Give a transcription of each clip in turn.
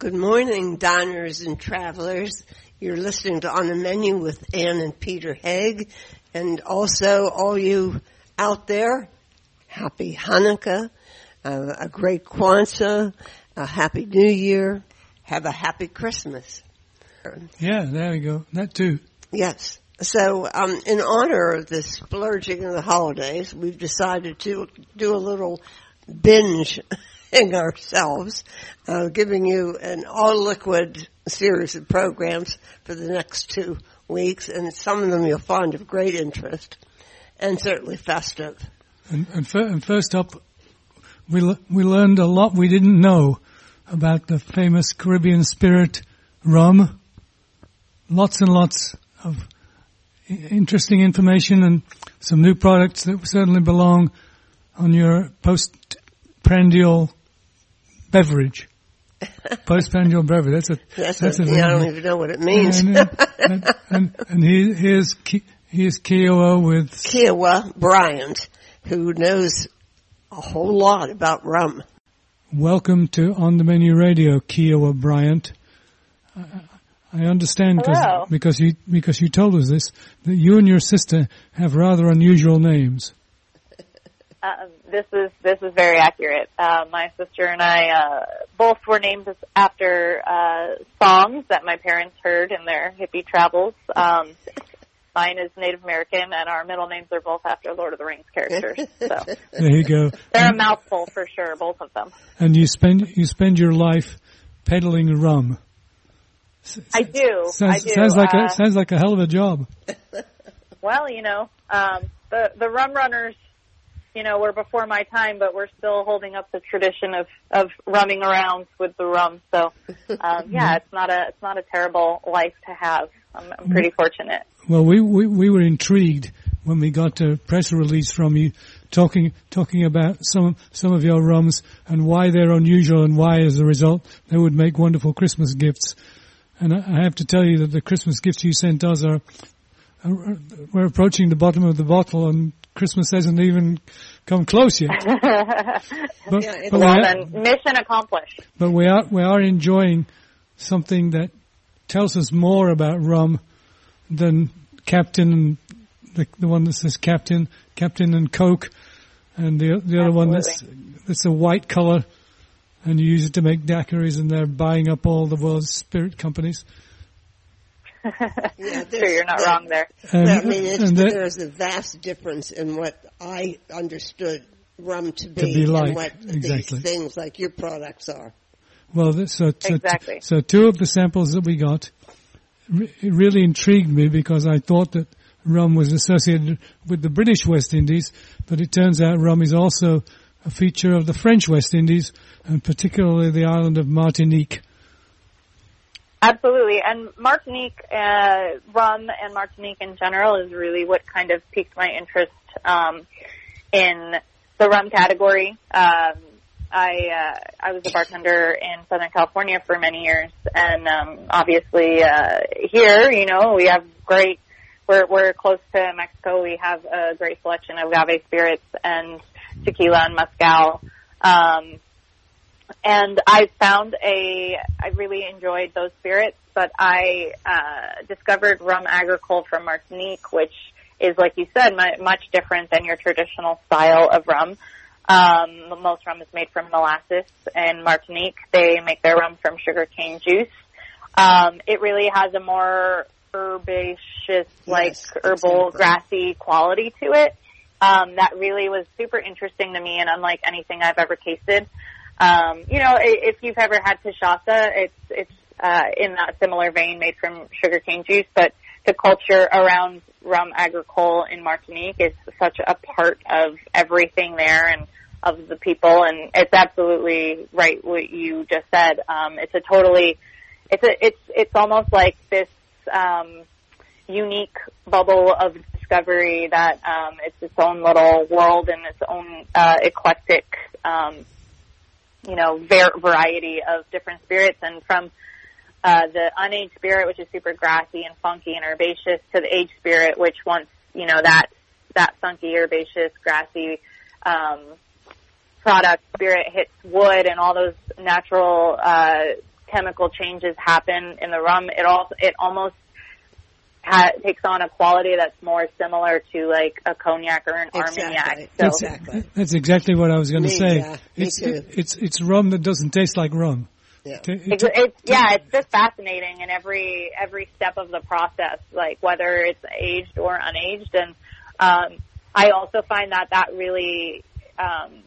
Good morning, diners and travelers. You're listening to On the Menu with Ann and Peter Haig, and also all you out there, happy Hanukkah, uh, a great Kwanzaa, a happy New Year, have a happy Christmas. Yeah, there we go. That too. Yes. So, um, in honor of the splurging of the holidays, we've decided to do a little binge ourselves, uh, giving you an all liquid series of programs for the next two weeks, and some of them you'll find of great interest and certainly festive. And, and, fir- and first up, we l- we learned a lot we didn't know about the famous Caribbean spirit rum. Lots and lots of interesting information and some new products that certainly belong on your postprandial beverage. Postprandial beverage. That's a That's, that's a, a yeah, I don't even know what it means. and, and, and, and he, here's Ki- here's Kiowa with Kiowa Bryant, who knows a whole lot about rum. Welcome to On the Menu Radio, Kiowa Bryant. I- I understand cause, because you because you told us this that you and your sister have rather unusual names. Uh, this is this is very accurate. Uh, my sister and I uh, both were named after uh, songs that my parents heard in their hippie travels. Um, mine is Native American, and our middle names are both after Lord of the Rings characters. So There you go. they're a mouthful for sure, both of them. And you spend you spend your life peddling rum. I do. I Sounds, do. sounds like uh, a sounds like a hell of a job. Well, you know, um, the the rum runners, you know, were before my time, but we're still holding up the tradition of of rumming around with the rum. So, um, yeah, it's not a it's not a terrible life to have. I'm, I'm pretty fortunate. Well, we, we we were intrigued when we got a press release from you talking talking about some some of your rums and why they're unusual and why, as a result, they would make wonderful Christmas gifts. And I I have to tell you that the Christmas gifts you sent us are, are Uh, we're approaching the bottom of the bottle, and Christmas hasn't even come close yet. But, Yeah, it- but, well, are, mission accomplished. but we are we are enjoying something that tells us more about rum than Captain the the one that says Captain, Captain and Coke, and the the other one that's that's a white color, and you use it to make daiquiris, and they're buying up all the world's spirit companies. Yeah, sure, you're not there's- wrong there. Um, and, I mean, it's, that- there's a vast difference in what I understood rum to be, be like, and what exactly. these things like your products are. Well, th- so, so, Exactly. so two of the samples that we got re- it really intrigued me because I thought that rum was associated with the British West Indies, but it turns out rum is also a feature of the French West Indies, and particularly the island of Martinique. Absolutely, and Martinique uh, rum and Martinique in general is really what kind of piqued my interest um, in the rum category. Um, I uh, I was a bartender in Southern California for many years, and um, obviously uh, here, you know, we have great. We're we're close to Mexico. We have a great selection of agave spirits and tequila and mezcal. Um, and I found a I really enjoyed those spirits, but I uh, discovered rum agricole from Martinique, which is like you said, mu- much different than your traditional style of rum. Um, most rum is made from molasses. In Martinique, they make their rum from sugarcane juice. Um, it really has a more herbaceous, like Yes, herbal, grassy quality to it. Um, that really was super interesting to me and unlike anything I've ever tasted. Um, you know, if you've ever had cachaça, it's it's uh, in that similar vein, made from sugarcane juice. But the culture around rum agricole in Martinique is such a part of everything there and of the people, and it's absolutely right what you just said. Um, it's a totally, it's a it's it's almost like this um, unique bubble of discovery that um, it's its own little world and its own uh, eclectic. Um, you know, var- variety of different spirits and from uh, the unaged spirit, which is super grassy and funky and herbaceous, to the aged spirit, which once, you know, that, that funky, herbaceous, grassy, um, product spirit hits wood and all those natural, uh, chemical changes happen in the rum, it also it almost ha- takes on a quality that's more similar to like a cognac or an Exactly. Armagnac. So Exactly. That's exactly what I was going to say. yeah, it's, too. it's it's rum that doesn't taste like rum. Yeah. It- it- It's, it's yeah, it's just fascinating in every every step of the process, like whether it's aged or unaged, and um, I also find that that really, um,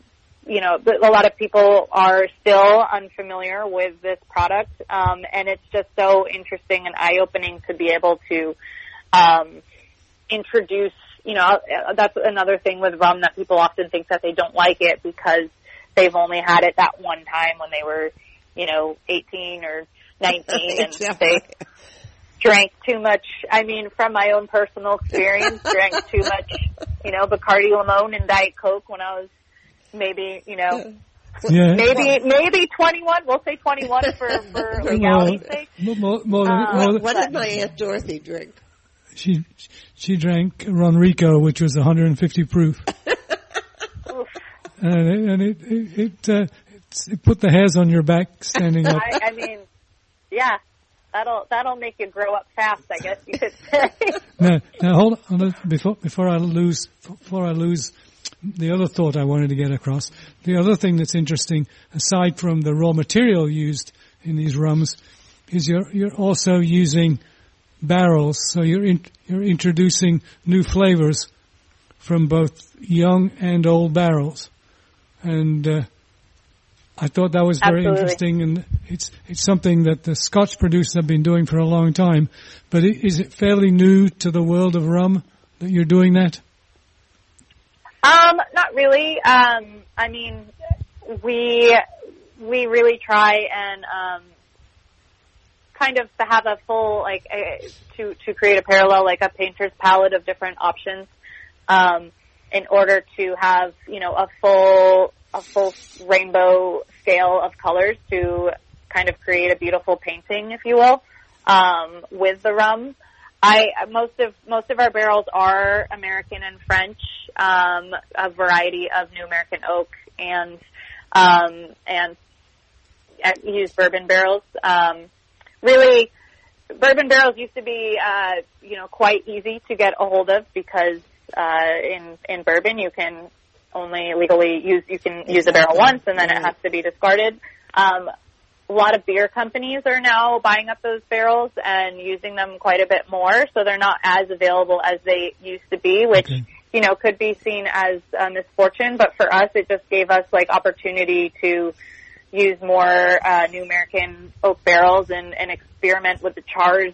you know, a lot of people are still unfamiliar with this product, um, and it's just so interesting and eye opening to be able to um, introduce. You know, that's another thing with rum that people often think that they don't like it because they've only had it that one time when they were you know, 18 or 19 and they drank too much. I mean, from my own personal experience, drank too much, you know, Bacardi Limon and Diet Coke when I was maybe, you know, yeah. maybe, maybe 21. We'll say 21 for, for legality's sake. More, more, more than, Uh, more What did my Aunt Dorothy drink? she she drank Ronrico, which was 150 proof, and it, and it it it, uh, it's- it put the hairs on your back standing up. I, I mean, yeah, that'll, that'll make you grow up fast, I guess you could say. Now, now hold on before before I lose before I lose the other thought I wanted to get across. The other thing that's interesting, aside from the raw material used in these rums, is you're you're also using barrels. So you're in, you're introducing new flavors from both young and old barrels, and uh, I thought that was very Absolutely. interesting. And it's it's something that the Scotch producers have been doing for a long time. But is it fairly new to the world of rum that you're doing that? Um, not really. Um, I mean, we we really try and um, kind of to have a full like uh, to to create a parallel like a painter's palette of different options um, in order to have you know a full a full rainbow scale of colors to kind of create a beautiful painting, if you will, um, with the rum. I most of most of our barrels are American and French, um, a variety of New American oak and um, and uh, use bourbon barrels. Um, really, bourbon barrels used to be uh, you know quite easy to get a hold of because uh, in in bourbon you can only legally use you can use a barrel once and then it has to be discarded. Um, a lot of beer companies are now buying up those barrels and using them quite a bit more, so they're not as available as they used to be, which Okay. you know could be seen as a misfortune. But for us, it just gave us like opportunity to use more uh, New American oak barrels and, and experiment with the chars.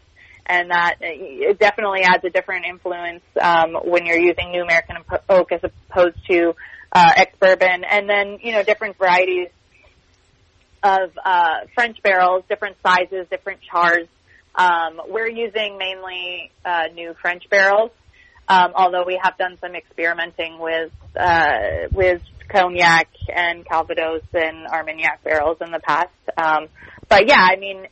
And that it definitely adds a different influence um, when you're using New American oak as opposed to uh, ex bourbon, and then you know different varieties of uh, French barrels, different sizes, different chars. Um, we're using mainly uh, new French barrels, um, although we have done some experimenting with uh, with cognac and Calvados and Armagnac barrels in the past. Um, but yeah, I mean,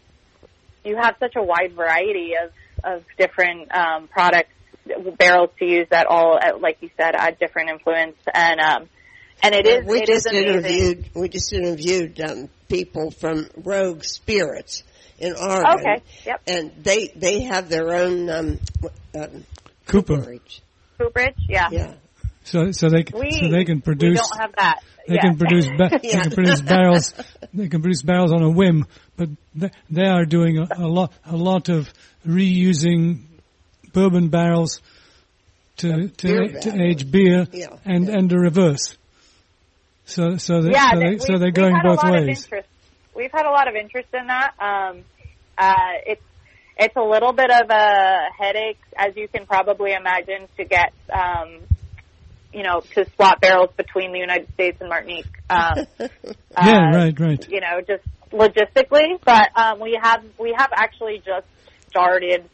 you have such a wide variety of of different um, products, barrels to use that all, uh, like you said, add different influence and. Um, and it is. we it just is interviewed. We just interviewed um, people from Rogue Spirits in Oregon. Okay. Yep. And they they have their own um, um, Cooper. cooperage. Cooperage. Yeah. Yeah. So so they We so they can produce We don't have that. they Yeah. can produce ba- they can produce barrels they can produce barrels on a whim, but th- they are doing a, a lot a lot of reusing bourbon barrels to to, beer to age beer Yeah, and yeah. and the reverse. So so they, yeah, so, they- they, so we've- they're we've going had both a lot Of ways. interest. We've had a lot of interest in that. Um, uh, it's it's a little bit of a headache, as you can probably imagine, to get um, you know to swap barrels between the United States and Martinique. Um, Yeah, uh, right, right. you know, just logistically. But um, we have we have actually just started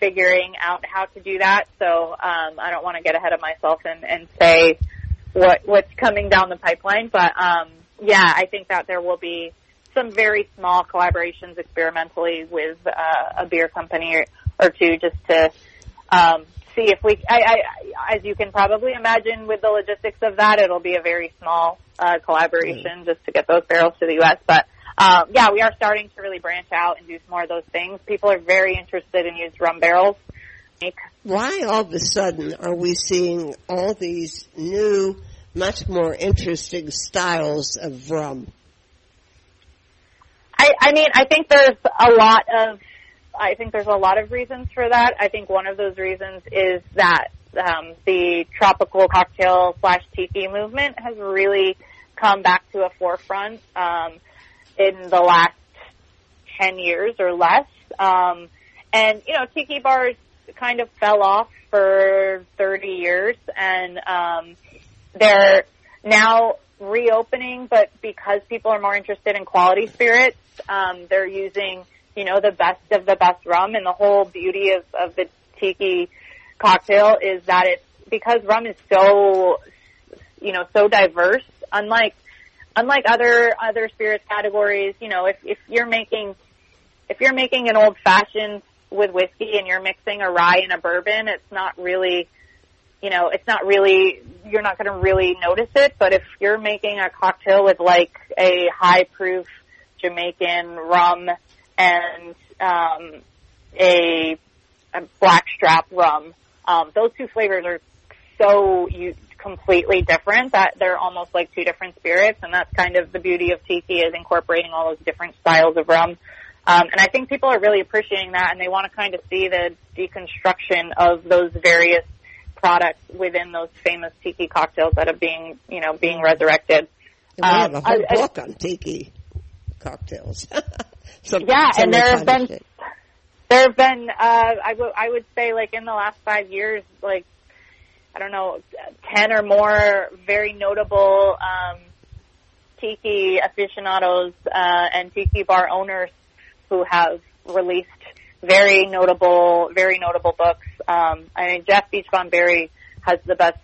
figuring out how to do that. So um, I don't want to get ahead of myself and, and say what what's coming down the pipeline. But um, yeah, I think that there will be some very small collaborations experimentally with uh, a beer company or, or two, just to um, see if we. I, I, as you can probably imagine, with the logistics of that, it'll be a very small uh, collaboration just to get those barrels to the U.S. But um, yeah, we are starting to really branch out and do some more of those things. People are very interested in used rum barrels. Why all of a sudden are we seeing all these new, much more interesting styles of rum? I, I mean, I think there's a lot of, I think there's a lot of reasons for that. I think one of those reasons is that um, the tropical cocktail slash tiki movement has really come back to a forefront um, in the last ten years or less. Um, and you know, tiki bars kind of fell off for 30 years, and um, they're now reopening. But because people are more interested in quality spirits, um, they're using you know the best of the best rum. And the whole beauty of, of the tiki cocktail is that it's because rum is so you know so diverse. Unlike unlike other other spirits categories, you know, if if you're making if you're making an old fashioned with whiskey and you're mixing a rye and a bourbon, it's not really, you know, it's not really, you're not going to really notice it. But if you're making a cocktail with like a high proof Jamaican rum and um, a, a blackstrap rum, um, those two flavors are so you completely different that they're almost like two different spirits and that's kind of the beauty of tiki is incorporating all those different styles of rum um, and I think people are really appreciating that, and they want to kind of see the deconstruction of those various products within those famous tiki cocktails that are being, you know, being resurrected. And we have a um, whole I, book I, on tiki cocktails. yeah, and there have been there have been uh, I would I would say like in the last five years, like I don't know, ten or more very notable um, tiki aficionados uh, and tiki bar owners who have released very notable, very notable books. Um, I mean, Jeff Beachbum Berry has the best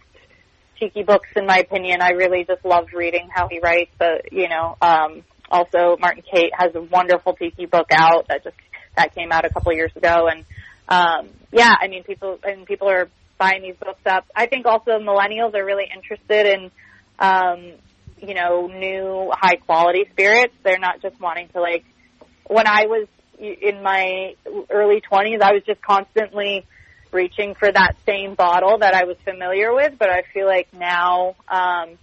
tiki books in my opinion. I really just loved reading how he writes. But you know, um, also Martin Cate has a wonderful tiki book out that just that came out a couple of years ago. And um, yeah, I mean, people and people are buying these books up. I think also millennials are really interested in. Um, you know, new high quality spirits. They're not just wanting to like when I was in my early 20s, I was just constantly reaching for that same bottle that I was familiar with, but I feel like now, um,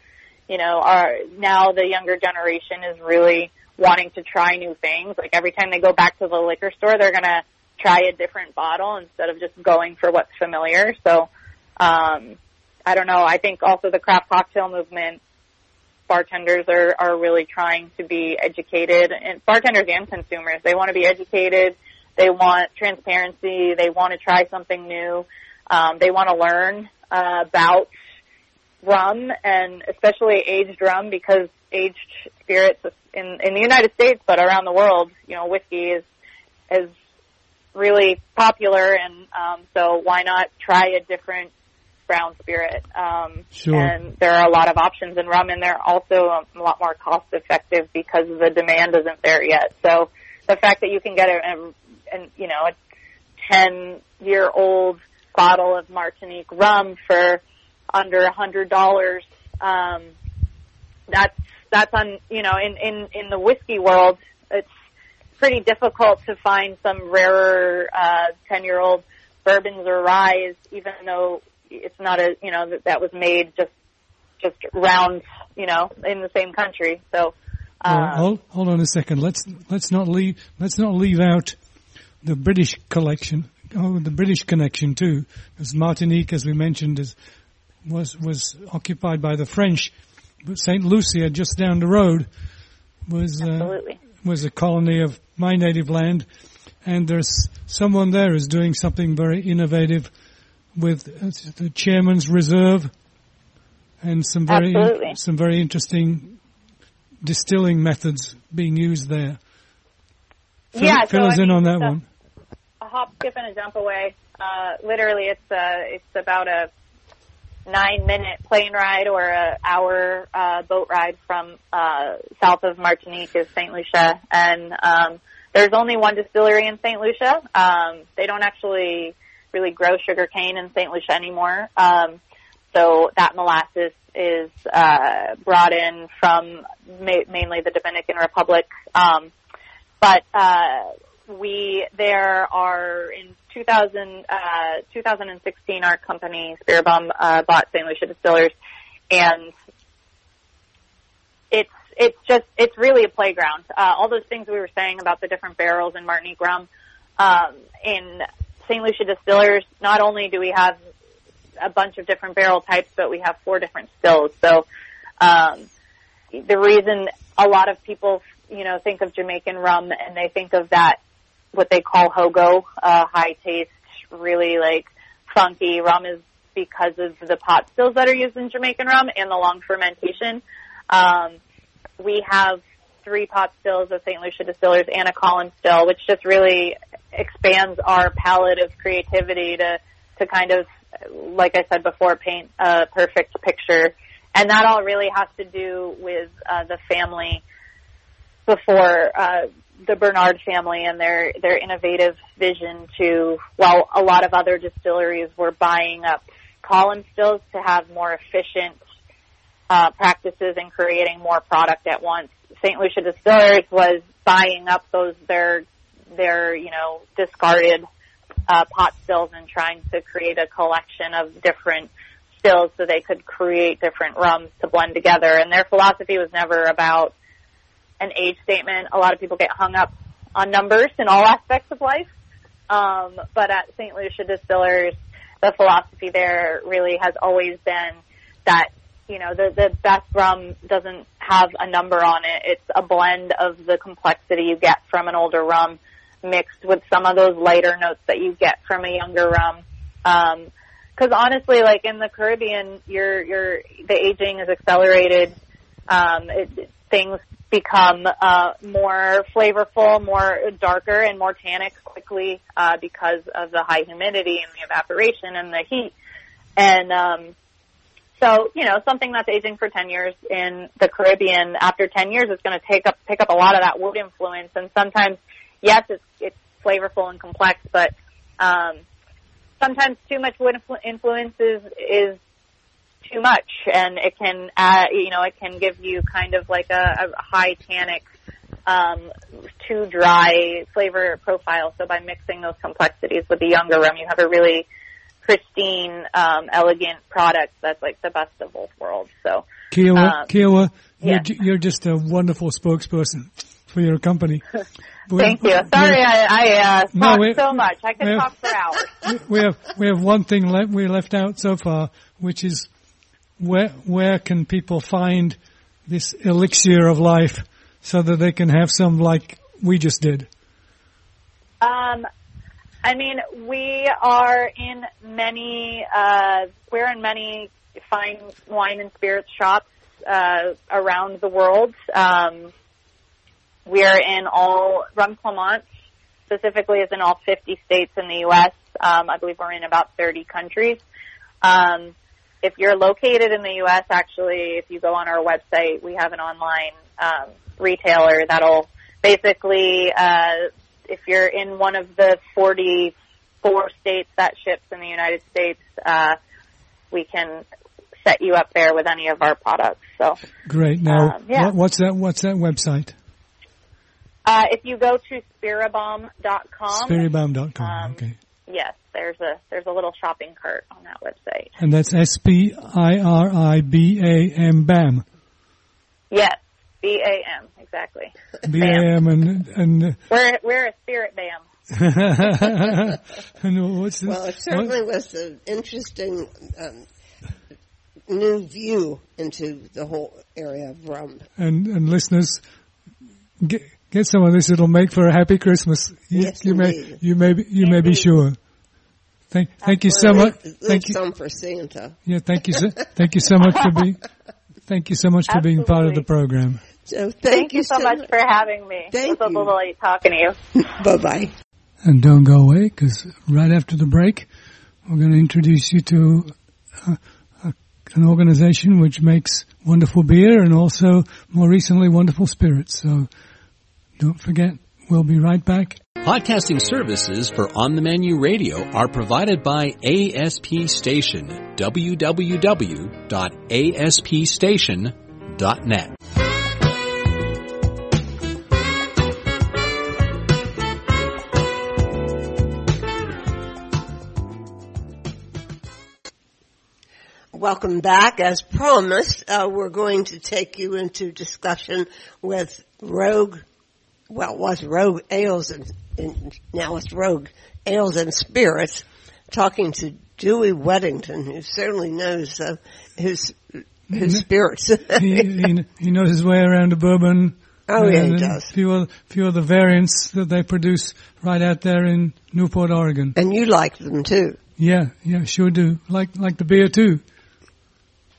you know, our, now the younger generation is really wanting to try new things. Like every time they go back to the liquor store, they're going to try a different bottle instead of just going for what's familiar. So, um, I don't know. I think also the craft cocktail movement bartenders are, are really trying to be educated and bartenders and consumers. They want to be educated. They want transparency. They want to try something new. Um, they want to learn uh, about rum and especially aged rum because aged spirits in in the United States but around the world, you know, whiskey is is really popular and um, so why not try a different brown spirit. Um, sure. And there are a lot of options in rum, and they're also a lot more cost effective because the demand isn't there yet. So the fact that you can get a, a, you know a ten year old bottle of Martinique rum for under a hundred dollars, um, that's that's on you know in in in the whiskey world, it's pretty difficult to find some rarer ten uh, year old bourbons or ryes, even though it's not a you know that that was made just just round you know in the same country. So uh, well, hold hold on a second. Let's let's not leave let's not leave out the British collection. Oh, the British connection too, because Martinique, as we mentioned, is was was occupied by the French, but Saint Lucia, just down the road, was uh, was a colony of my native land, and there's someone there who's doing something very innovative with the chairman's reserve and some very Absolutely. some very interesting distilling methods being used there. Fill, yeah, fill so, us I in mean, on that one. A hop, skip, and a jump away. Uh, literally, it's uh, it's about a nine minute plane ride or a hour uh, boat ride from uh, south of Martinique is Saint Lucia, and um, there's only one distillery in Saint Lucia. Um, they don't actually really grow sugar cane in St. Lucia anymore. Um, so that molasses is uh, brought in from ma- mainly the Dominican Republic. Um, but uh, we there are in 2000, uh, 2016 our company Spiribam uh, bought St. Lucia Distillers, and it's it's just it's really a playground. Uh, all those things we were saying about the different barrels in Martinique rum um, in St. Lucia Distillers. Not only do we have a bunch of different barrel types, but we have four different stills. So um, the reason a lot of people, you know, think of Jamaican rum and they think of that what they call hogo, uh, high taste, really like funky rum is because of the pot stills that are used in Jamaican rum and the long fermentation. Um, we have three pot stills of St. Lucia Distillers and a column still, which just really expands our palette of creativity to to kind of, like I said before, paint a perfect picture. And that all really has to do with uh, the family before uh, the Bernard family and their their innovative vision to while a lot of other distilleries were buying up column stills to have more efficient uh, practices and creating more product at once. St. Lucia Distillers was buying up those their their you know discarded uh, pot stills and trying to create a collection of different stills so they could create different rums to blend together. And their philosophy was never about an age statement. A lot of people get hung up on numbers in all aspects of life. Um, but at St. Lucia Distillers, the philosophy there really has always been that you know the the best rum doesn't have a number on it. It's a blend of the complexity you get from an older rum mixed with some of those lighter notes that you get from a younger rum. Um, cause honestly, like in the Caribbean, your, your, the aging is accelerated. Um, it, things become, uh, more flavorful, more darker and more tannic quickly, uh, because of the high humidity and the evaporation and the heat. And, um, so, you know, something that's aging for 10 years in the Caribbean, after 10 years, it's going to take up, pick up a lot of that wood influence. And sometimes yes, it's it's flavorful and complex, but um, sometimes too much wood influence is, is too much, and it can add, you know, it can give you kind of like a, a high tannic, um, too dry flavor profile. So by mixing those complexities with the younger rum, you have a really pristine, um, elegant product that's like the best of both worlds. So, Kiowa, um, Kiowa, you're, you're just a wonderful spokesperson for your company. Thank you. Sorry, I, I uh, no, talked so much. I could have, talk for hours. We have we have one thing left we left out so far, which is where where can people find this elixir of life so that they can have some like we just did. Um, I mean, we are in many. Uh, we're in many fine wine and spirits shops uh, around the world. Um, we are in all, Rum Clement specifically is in all 50 states in the U.S. Um, I believe we're in about 30 countries. Um, if you're located in the U.S., actually, if you go on our website, we have an online um, retailer that'll basically, uh, if you're in one of the 44 states that ships in the United States, uh, we can set you up there with any of our products. So great. Now, um, yeah. what's that? What's that website? Uh, if you go to spiribam.com. Spiribam.com, um, okay. Yes, there's a there's a little shopping cart on that website. And that's S P I R I B A M BAM. Yes, B A M exactly. B A M and and we're we're a spirit BAM. and what's this? Well, it certainly what? was an interesting um, new view into the whole area of rum. And and listeners, get Get some of this; it'll make for a happy Christmas. You, yes, you may, you may, be, you may be sure. Thank, thank you so much. Thank you. Some for Santa. Yeah, thank you. So, thank you so much for being. Thank you so much for being part of the program. So thank, thank you, you so much, much for having me. Thank it was you. a delight talking to you. bye bye. And don't go away because right after the break, we're going to introduce you to uh, uh, an organization which makes wonderful beer and also more recently wonderful spirits. So don't forget, we'll be right back. Podcasting services for On the Menu Radio are provided by ASP Station, www.aspstation.net. Welcome back. As promised, uh, we're going to take you into discussion with Rogue, well, it was Rogue Ales and, and now it's Rogue Ales and Spirits, talking to Dewey Weddington, who certainly knows uh, his his spirits. he, he, he knows his way around a bourbon. Oh, yeah, he does. A few, of- few of the variants that they produce right out there in Newport, Oregon. and you like them too. Yeah, yeah, sure do. Like like the beer too.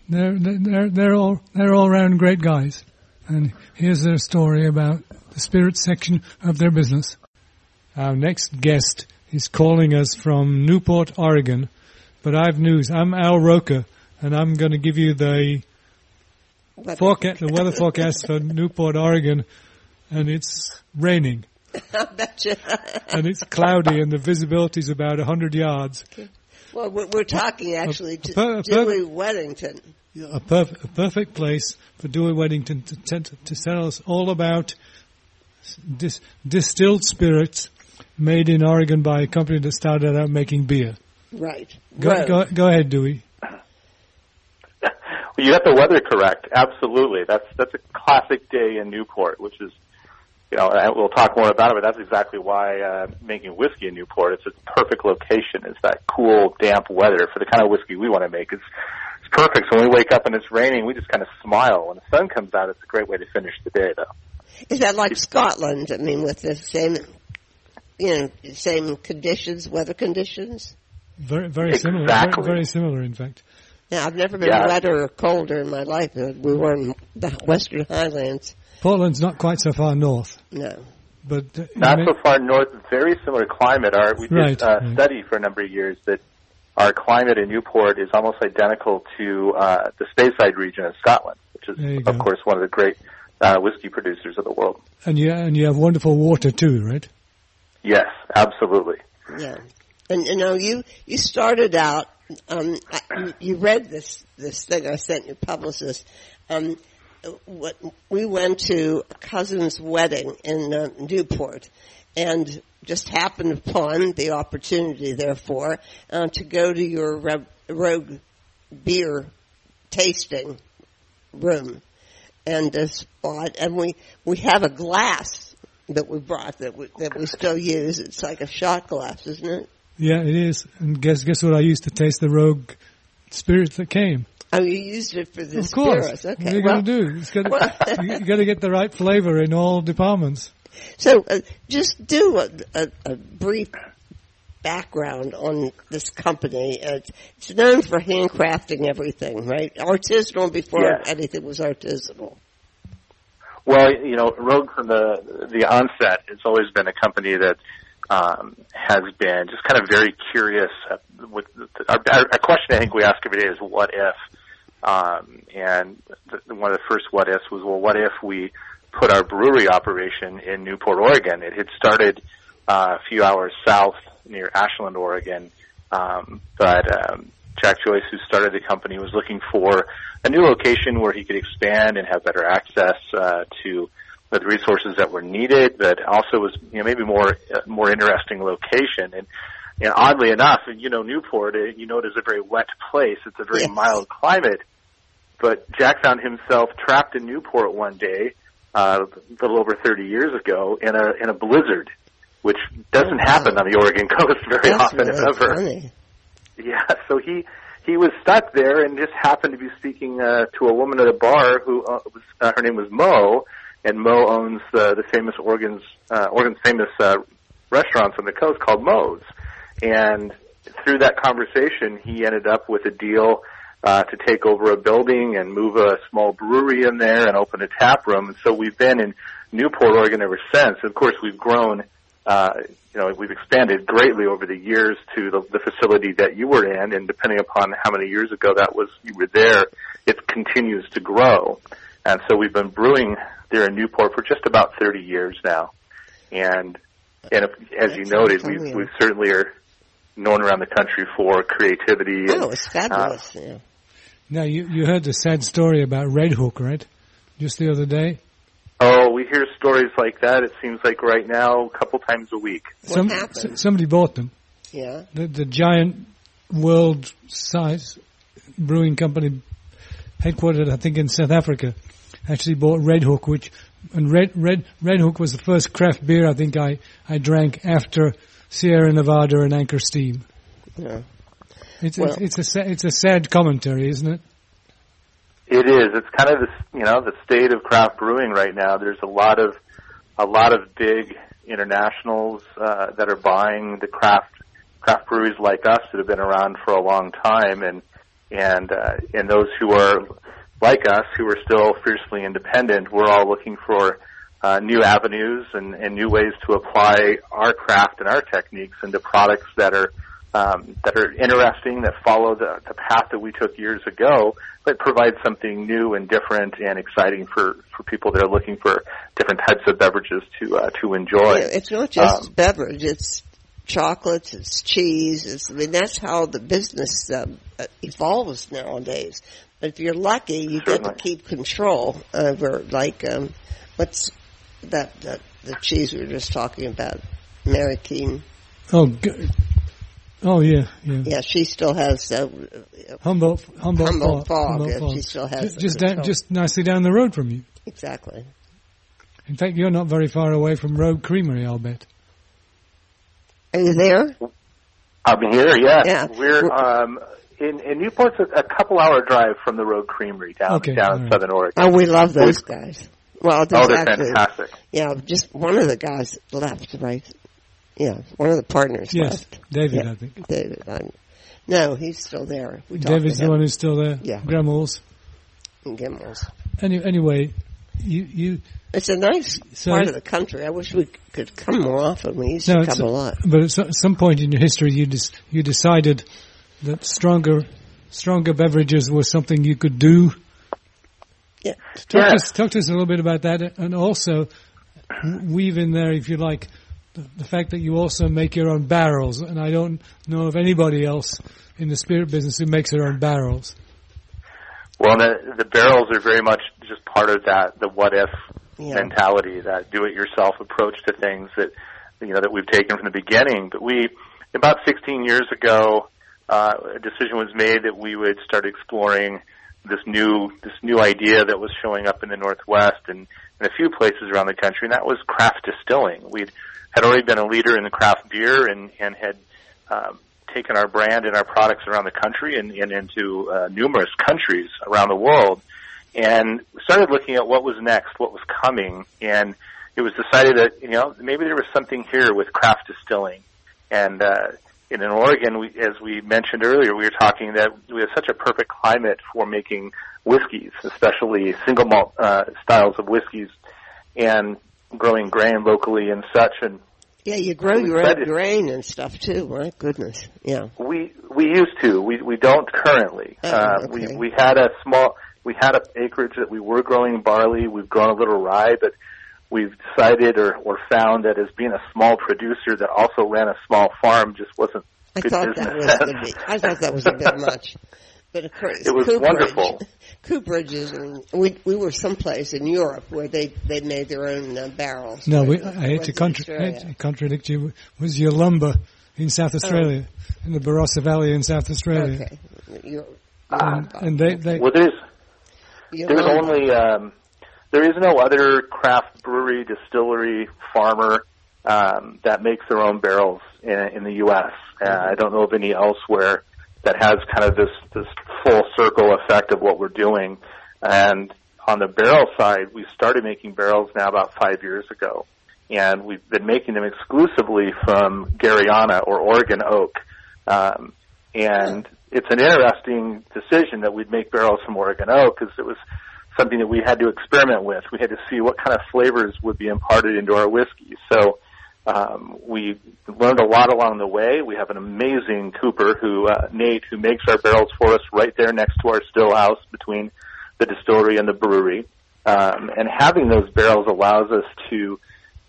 They're they're they're all they're all round great guys, and here's their story about the spirit section of their business. Our next guest is calling us from Newport, Oregon, but I've news. I'm Al Roker, and I'm going to give you the But- forecast, the weather forecast for Newport, Oregon, and it's raining I bet you. and it's cloudy, and the visibility is about hundred yards. Well, we're, we're talking actually to per- per- Dewey Weddington. a, perf- a perfect place for Dewey Weddington to, t- to tell us all about dis- distilled spirits made in Oregon by a company that started out making beer. Right. Go, Rogue. go, go ahead, Dewey. Well, you got the weather correct. Absolutely. That's that's a classic day in Newport, which is, you know, and we'll talk more about it. But that's exactly why uh, making whiskey in Newport. It's a perfect location. It's that cool, damp weather for the kind of whiskey we want to make. It's it's perfect. So when we wake up and it's raining, we just kind of smile. When the sun comes out, it's a great way to finish the day, though. Is that like Scotland? I mean, with the same, you know, same conditions, weather conditions? Very, very similar. Exactly. Very, very similar, in fact. Now, I've never been Yeah. wetter or colder in my life. We were in the Western Highlands. Portland's not quite so far north, No. but uh, Not so far north, very similar climate. Our we did Right, uh, right. study for a number of years that our climate in Newport is almost identical to uh, the Speyside region of Scotland, which is of go. course one of the great uh, whiskey producers of the world. and you and you have wonderful water too, right? Yes, absolutely. Yeah. And you know, you you started out. Um, I, you- you read this this thing I sent your publicist. Um, we went to a cousin's wedding in uh, Newport, and just happened upon the opportunity, therefore, uh, to go to your Re- Rogue beer tasting room and uh, spot, and we we have a glass that we brought that we, that we still use. It's like a shot glass, isn't it? Yeah, it is. And guess guess what I used to taste the rogue spirits that came. Oh, you used it for this. Of course. spirits. Okay. What are you well, going to do? It's got well- to, you got to get the right flavor in all departments. So, uh, just do a, a, a brief background on this company. It's, it's known for handcrafting everything, right? Artisanal before Yes. anything was artisanal. Well, you know, Rogue from the the onset it's always been a company that um, has been just kind of very curious. uh, With our, our our question, I think we ask every day is what if, um, and one of the first what ifs was, well, what if we put our brewery operation in Newport, Oregon? It had started uh, a few hours south near Ashland, Oregon, um, but um, Jack Joyce, who started the company, was looking for a new location where he could expand and have better access uh, to the resources that were needed, but also was you know maybe more uh, more interesting location. And, and oddly enough, you know Newport, uh, you know it is a very wet place. It's a very Yes. mild climate. But Jack found himself trapped in Newport one day, uh, a little over 30 years ago, in a in a blizzard, which doesn't Oh, wow. happen on the Oregon coast very That's often, if ever. funny. Yeah, so he he was stuck there and just happened to be speaking uh, to a woman at a bar who uh, was uh, her name was Mo, and Mo owns uh, the famous Oregon's uh, Oregon's famous uh, restaurants on the coast called Mo's, and through that conversation, he ended up with a deal. Uh, to take over a building and move a small brewery in there and open a tap room. And so we've been in Newport, Oregon ever since. Of course, we've grown uh, you know, we've expanded greatly over the years to the, the facility that you were in, and depending upon how many years ago that was you were there, it continues to grow. And so we've been brewing there in Newport for just about 30 years now. And and if, as you noted, we we certainly are known around the country for creativity. Oh, and, it's fabulous. yeah. Now you you heard the sad story about Red Hook, right? Just the other day. oh, we hear stories like that. It seems like right now, a couple times a week. What happened? s- somebody bought them. Yeah. The, the giant world size brewing company headquartered, I think, in South Africa, actually bought Red Hook, which, and Red, Red, Red Hook was the first craft beer I think I, I drank after Sierra Nevada and Anchor Steam. Yeah. It's, Well- it's, it's a, it's a sad commentary, isn't it? It is. It's kind of the you know the state of craft brewing right now. There's a lot of a lot of big internationals uh, that are buying the craft craft breweries like us that have been around for a long time, and and uh, and those who are like us who are still fiercely independent. We're all looking for uh, new avenues and, and new ways to apply our craft and our techniques into products that are um, that are interesting, that follow the, the path that we took years ago, but provide something new and different and exciting for, for people that are looking for different types of beverages to uh, to enjoy. Yeah, it's not just Um, beverage; it's chocolates, it's cheese. It's, I mean, that's how the business um, uh, evolves nowadays. But if you're lucky, you get to keep control over, like, um, what's that, that the cheese we were just talking about, Mary Keehn. Oh, g- oh yeah, yeah. Yeah, she still has. Uh, Humboldt, Humboldt, Humboldt Fog, Fog, Humboldt yeah, Fog. she still has Ju- just down, just nicely down the road from you. exactly. In fact, you're not very far away from Rogue Creamery, I'll bet. Are you there? I'm here, yeah. Yeah. We're um, in, in Newport's a, a couple hour drive from the Rogue Creamery down Okay, down in right. Southern Oregon. Oh, we love those guys. Well, Oh, they're actually, fantastic. yeah, just one of the guys left, right? Yeah, one of the partners Yes, left. David, Yeah. I think. David, I'm, no, he's still there. We David's the one who's still there. Yeah. Grandma's. in Gremmels. Any, anyway, you, you, It's a nice So- part of the country. I wish we could come more often. We used No, to come a lot. but at so- some point in your history, you dis, you decided that stronger, stronger beverages were something you could do. Yeah. Talk, to us, talk to us a little bit about that, and also weave in there, if you like, the, the fact that you also make your own barrels. And I don't know of anybody else in the spirit business who makes their own barrels. Well, the, the barrels are very much just part of that, the what if Yeah. mentality, that do-it-yourself approach to things that you know that we've taken from the beginning. But we, about 16 years ago, uh, a decision was made that we would start exploring this new this new idea that was showing up in the Northwest and in a few places around the country, and that was craft distilling. We had already been a leader in the craft beer and and had um, taken our brand and our products around the country and, and into uh, numerous countries around the world and started looking at what was next, what was coming, and it was decided that you know maybe there was something here with craft distilling, and uh, in Oregon, we, as we mentioned earlier, we were talking that we have such a perfect climate for making whiskeys, especially single malt uh, styles of whiskeys, and growing grain locally and such, and Yeah, you grow your own grain and stuff too. My goodness. Yeah. We we used to. We we don't currently. Oh, uh, okay. We we had a small. We had a acreage that we were growing barley. We've grown a little rye, but we've decided or or found that as being a small producer that also ran a small farm just wasn't I good thought business that was bit, I thought that was a bit much. But of course, It was Cooperage, wonderful. Cooperage is, and we we were someplace in Europe where they they made their own uh, barrels. No, we, Or I hate to, contra- I hate to contradict you. It was Yalumba in South Australia, in the Barossa Valley in South Australia. Okay. You're, And, and they, they, Well, there's there's wrong. only um, there is no other craft brewery, distillery, farmer um, that makes their own barrels in, in the U.S. Uh, I don't know of any elsewhere that has kind of this this full circle effect of what we're doing. And on the barrel side, we started making barrels now about five years ago, and we've been making them exclusively from Garryana or Oregon oak. Um, and it's an interesting decision that we'd make barrels from Oregon oak because it was something that we had to experiment with. We had to see what kind of flavors would be imparted into our whiskey. So um, we learned a lot along the way. We have an amazing cooper who uh, Nate who makes our barrels for us right there next to our still house between the distillery and the brewery. Um, and having those barrels allows us to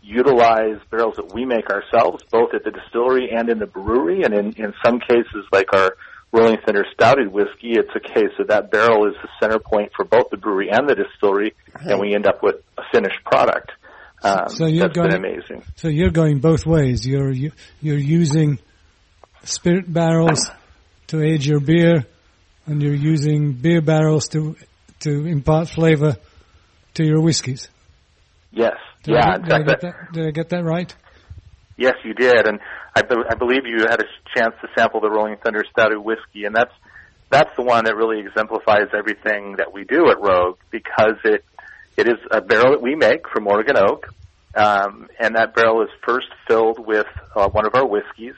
utilize barrels that we make ourselves, both at the distillery and in the brewery. And in, in some cases, like our Rolling Thunder Stouted whiskey, it's a case of that barrel is the center point for both the brewery and the distillery, and we end up with a finished product. Um, So you're that's been going- amazing. So you're going both ways. You're you, you're using spirit barrels to age your beer, and you're using beer barrels to to impart flavor to your whiskeys. Yes. Did yeah. I, get- did I get that- that? Did I get that right? Yes, you did, and I, be- I believe you had a chance to sample the Rolling Thunder Stout whiskey, and that's that's the one that really exemplifies everything that we do at Rogue because it it is a barrel that we make from Oregon oak, um, and that barrel is first filled with uh, one of our whiskeys.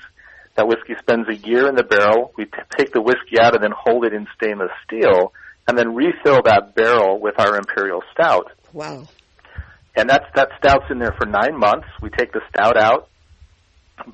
That whiskey spends a year in the barrel. We t- take the whiskey out and then hold it in stainless steel, and then refill that barrel with our imperial stout Wow. and that's that stout's in there for nine months. We take the stout out,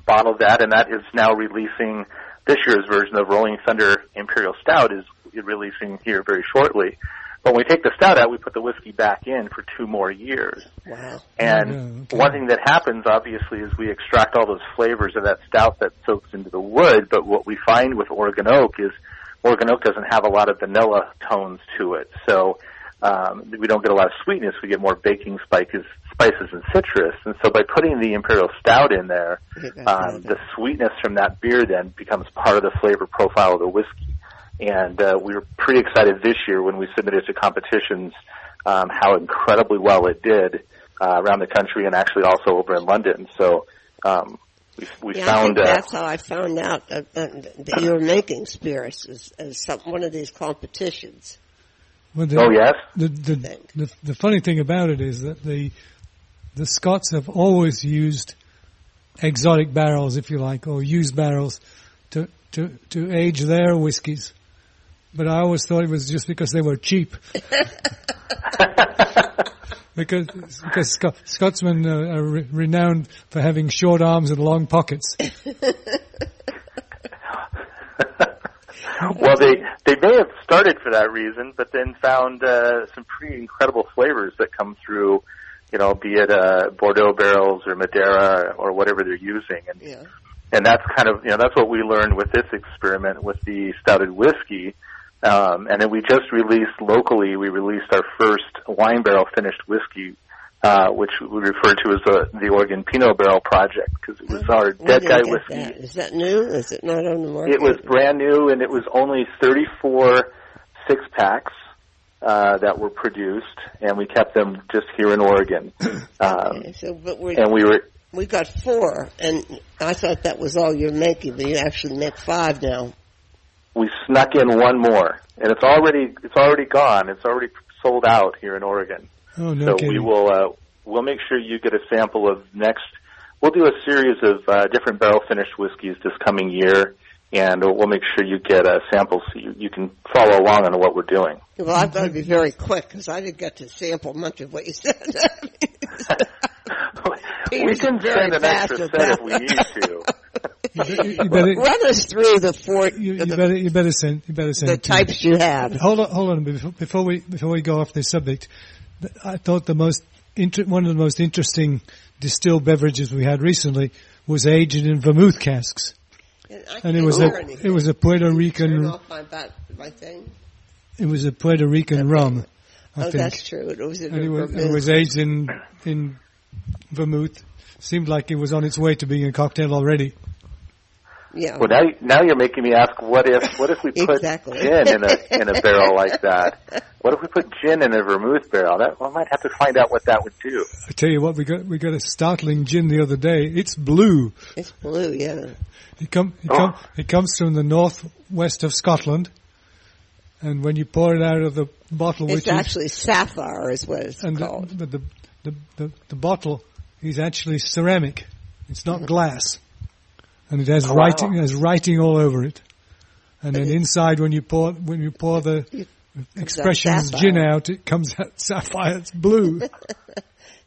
bottle that, and that is now releasing this year's version of Rolling Thunder Imperial Stout is releasing here very shortly. But when we take the stout out, we put the whiskey back in for two more years. Wow. And Yeah, okay. one thing that happens, obviously, is we extract all those flavors of that stout that soaks into the wood. But what we find with Oregon oak is Oregon oak doesn't have a lot of vanilla tones to it, so um, we don't get a lot of sweetness. We get more baking spices, spices and citrus. And so by putting the imperial stout in there, um, the sweetness from that beer then becomes part of the flavor profile of the whiskey. And uh, we were pretty excited this year when we submitted to competitions um, how incredibly well it did uh, around the country and actually also over in London. So um, we, we yeah, I found think uh, that's how I found out uh, uh, that you were making spirits as, as some, one of these competitions. Well, the, oh yes, The, the, the the funny thing about it is that the the Scots have always used exotic barrels, if you like, or used barrels to to to age their whiskies. But I always thought it was just because they were cheap. because because Sc- Scotsmen uh, are re- renowned for having short arms and long pockets. well, they they may have started for that reason, but then found uh, some pretty incredible flavors that come through. You know, be it uh, Bordeaux barrels or Madeira or whatever they're using, and Yeah. and that's kind of you know that's what we learned with this experiment with the stouted whiskey. Um, and then we just released locally. We released our first wine barrel finished whiskey, uh, which we refer to as the the Oregon Pinot Barrel Project because it was our dead guy whiskey. That? Is that new? Is it not on the market? It was brand new, and it was only 34 six packs uh, that were produced, and we kept them just here in Oregon. Um, Okay, so, but we're, and we were we got four, and I thought that was all you're making, but you actually make five now. We snuck in one more, and it's already it's already gone. It's already sold out here in Oregon. Oh no so kidding! we will uh, we'll make sure you get a sample of next. We'll do a series of uh, different barrel finished whiskeys this coming year, and we'll make sure you get a sample so you, you can follow along on what we're doing. Well, I've got to be very quick because I didn't get to sample much of what you said. we can send an extra set if we need to. You, better, you better Run us through the four, you, you the, better you better send you better send the it me. types you have. Hold on, hold on. Before, before we before we go off this subject, I thought the most inter- one of the most interesting distilled beverages we had recently was aged in vermouth casks, And, I and it was a anything. it was a Puerto Turn Rican off my, bat, my thing. it was a Puerto Rican rum, I oh, think, that's true. It was in and it was, vermouth. it was aged in in vermouth. Seemed like it was on its way to being a cocktail already. Yeah. Well, now now you're making me ask, what if what if we put Exactly. gin in a in a barrel like that? What if we put gin in a vermouth barrel? That I might have to find out what that would do. I tell you what, we got we got a startling gin the other day. It's blue. It's blue, yeah. It come it Oh. come it comes from the northwest of Scotland, and when you pour it out of the bottle, It's which is actually sapphire is what it's and the, called. but the, the the the bottle is actually ceramic. It's not mm-hmm. glass, and it has Oh, wow. writing it has writing all over it. And then it- inside, when you pour when you pour the You- expressions gin out, it comes out sapphire. It's blue.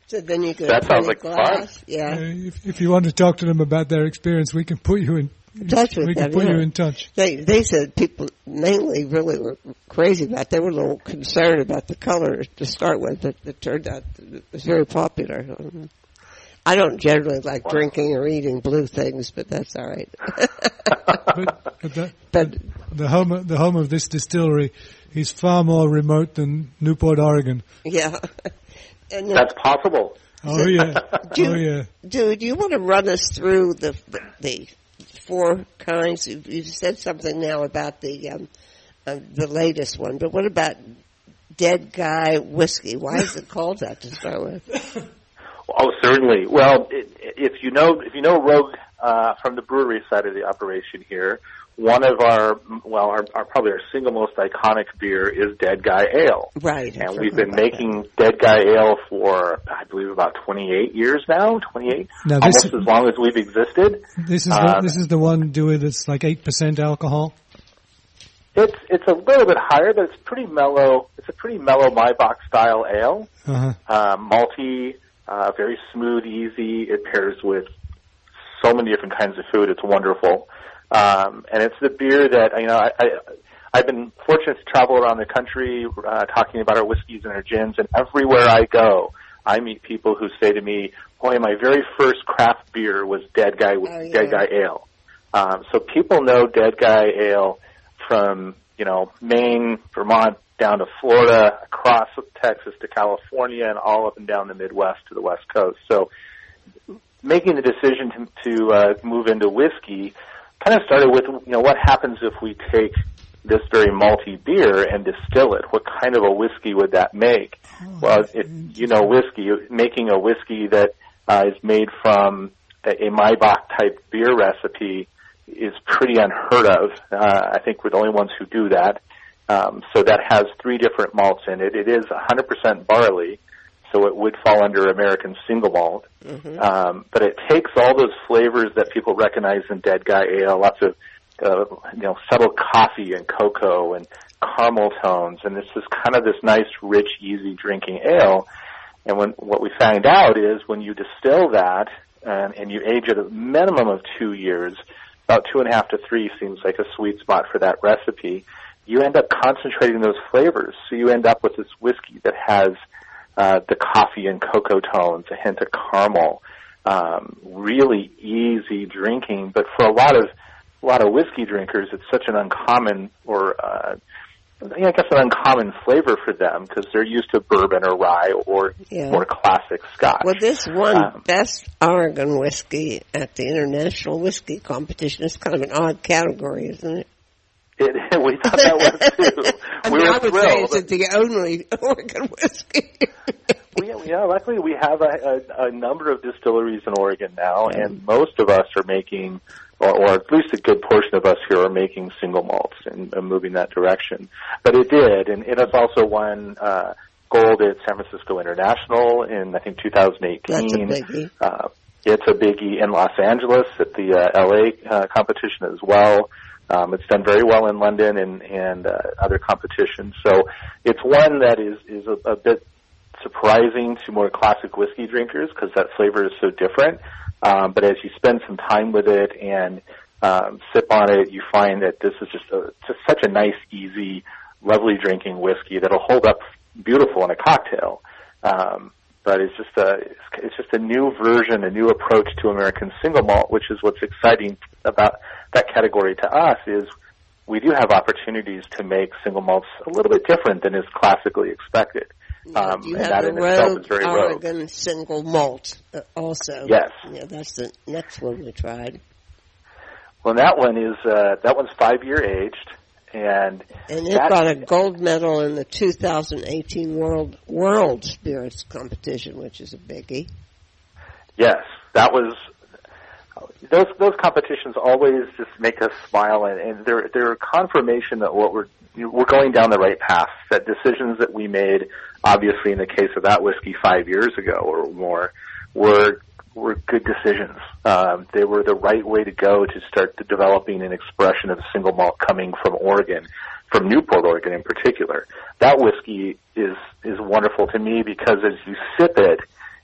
So then you could That sounds a like fun. glass. Uh, Yeah. if, if you want to talk to them about their experience, we can put you in touch with we can put yeah. you in touch. They they said people mainly really were crazy about. It. They were a little concerned about the color to start with, but it turned out it was very popular. I don't generally like drinking or eating blue things, but that's all right. But, but, the, but the home of, the home of this distillery is far more remote than Newport, Oregon. yeah. And That's possible. Oh yeah, Do- oh yeah. do do you want to run us through the the four kinds? You you said something now about the um, uh, the latest one, but what about Dead Guy Whiskey? Why is it called that to start with? Oh, certainly. Well, it, if you know if you know Rogue uh, from the brewery side of the operation here, one of our well, our, our probably our single most iconic beer is Dead Guy Ale, Right. And we've been about making Dead Guy Ale for I believe about 28 years now, 28, Now, this- almost as long as we've existed. This is the, Um, this is the one do it. It's like eight percent alcohol. It's it's a little bit higher, but it's pretty mellow. It's a pretty mellow Maibock style ale. Uh-huh. uh, malty, uh, very smooth, easy. It pairs with so many different kinds of food. It's wonderful, um, and it's the beer that you know. I, I I've been fortunate to travel around the country uh, talking about our whiskeys and our gins, and everywhere I go, I meet people who say to me, "Boy, my very first craft beer was Dead Guy Oh, yeah. Dead Guy Ale." Um, so people know Dead Guy Ale from you know Maine, Vermont, down to Florida, across Texas to California, and all up and down the Midwest to the West Coast. So making the decision to, to uh, move into whiskey kind of started with you know what happens if we take this very malty beer and distill it. What kind of a whiskey would that make? well, it, you know, whiskey making a whiskey that uh, is made from a, Maibock type beer recipe is pretty unheard of. Uh, I think we're the only ones who do that. Um, so that has three different malts in it. It is 100% barley, so it would fall under American single malt. Um, but it takes all those flavors that people recognize in Dead Guy Ale, lots of uh, you know subtle coffee and cocoa and caramel tones, and this is kind of this nice, rich, easy drinking ale. And when what we found out is when you distill that and, and you age it a minimum of two years, about two and a half to three seems like a sweet spot for that recipe. You end up concentrating those flavors, so you end up with this whiskey that has uh, the coffee and cocoa tones, a hint of caramel, um, really easy drinking. But for a lot of a lot of whiskey drinkers, it's such an uncommon or uh, I guess an uncommon flavor for them because they're used to bourbon or rye or Yeah. more classic Scotch. Well, this one Um, best Oregon whiskey at the International Whiskey Competition. It's kind of an odd category, isn't it? It, we thought that was too. I we mean, were I would say thrilled. it's the only Oregon whiskey. We, yeah, luckily we have a, a, a number of distilleries in Oregon now, and most of us are making, or, or at least a good portion of us here are making single malts and, and moving that direction. But it did, and it has also won uh, gold at San Francisco International in I think 2018. That's a biggie. Uh, it's a biggie in Los Angeles at the uh, LA uh, competition as well. Um, it's done very well in London and and uh, other competitions. So it's one that is is a, a bit surprising to more classic whiskey drinkers because that flavor is so different. Um, but as you spend some time with it and um, sip on it, you find that this is just a, just such a nice, easy, lovely drinking whiskey that'll hold up beautiful in a cocktail. Um, but it's just a it's, just a new version, a new approach to American single malt, which is what's exciting about that category to us is we do have opportunities to make single malts a little bit different than is classically expected. Um, you and have that in itself is very rogue. Oregon single malt uh, also. Yes. Yeah, that's the next one we tried. Well, that one is uh, that one's five year aged, and And it got a gold medal in the 2018 World World Spirits Competition, which is a biggie. Yes, that was those those competitions always just make us smile, and, and they're they're a confirmation that what we're we're going down the right path. That decisions that we made, obviously in the case of that whiskey five years ago or more, were were good decisions. Um, they were the right way to go to start developing an expression of single malt coming from Oregon, from Newport, Oregon in particular. That whiskey is is wonderful to me because as you sip it,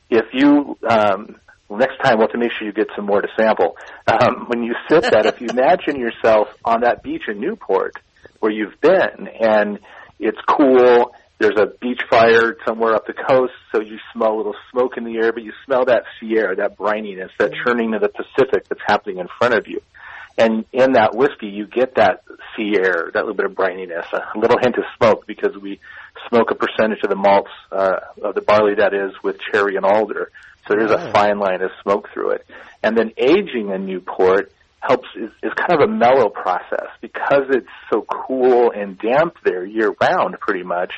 if you um, next time, we'll have to make sure you get some more to sample. Um, when you sip that, if you imagine yourself on that beach in Newport where you've been, and it's cool, there's a beach fire somewhere up the coast, so you smell a little smoke in the air, but you smell that sea air, that brininess, that churning of the Pacific that's happening in front of you. And in that whiskey, you get that sea air, that little bit of brininess, a little hint of smoke because we smoke a percentage of the malts, uh, of the barley that is with cherry and alder. So there's a fine line of smoke through it. And then aging a Newport helps is, is kind of a mellow process because it's so cool and damp there year round pretty much.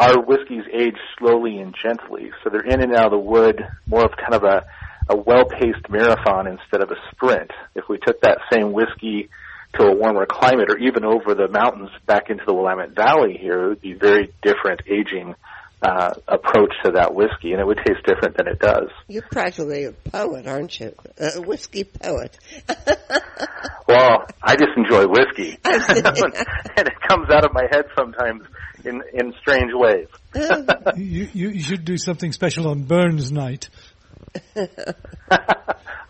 Our whiskeys age slowly and gently, so they're in and out of the wood, more of kind of a, a well-paced marathon instead of a sprint. If we took that same whiskey to a warmer climate or even over the mountains back into the Willamette Valley here, it would be very different aging uh, approach to that whiskey, and it would taste different than it does. You're practically a poet, aren't you? A whiskey poet. well, I just enjoy whiskey, and it comes out of my head sometimes in in strange ways. you, you you should do something special on Burns Night.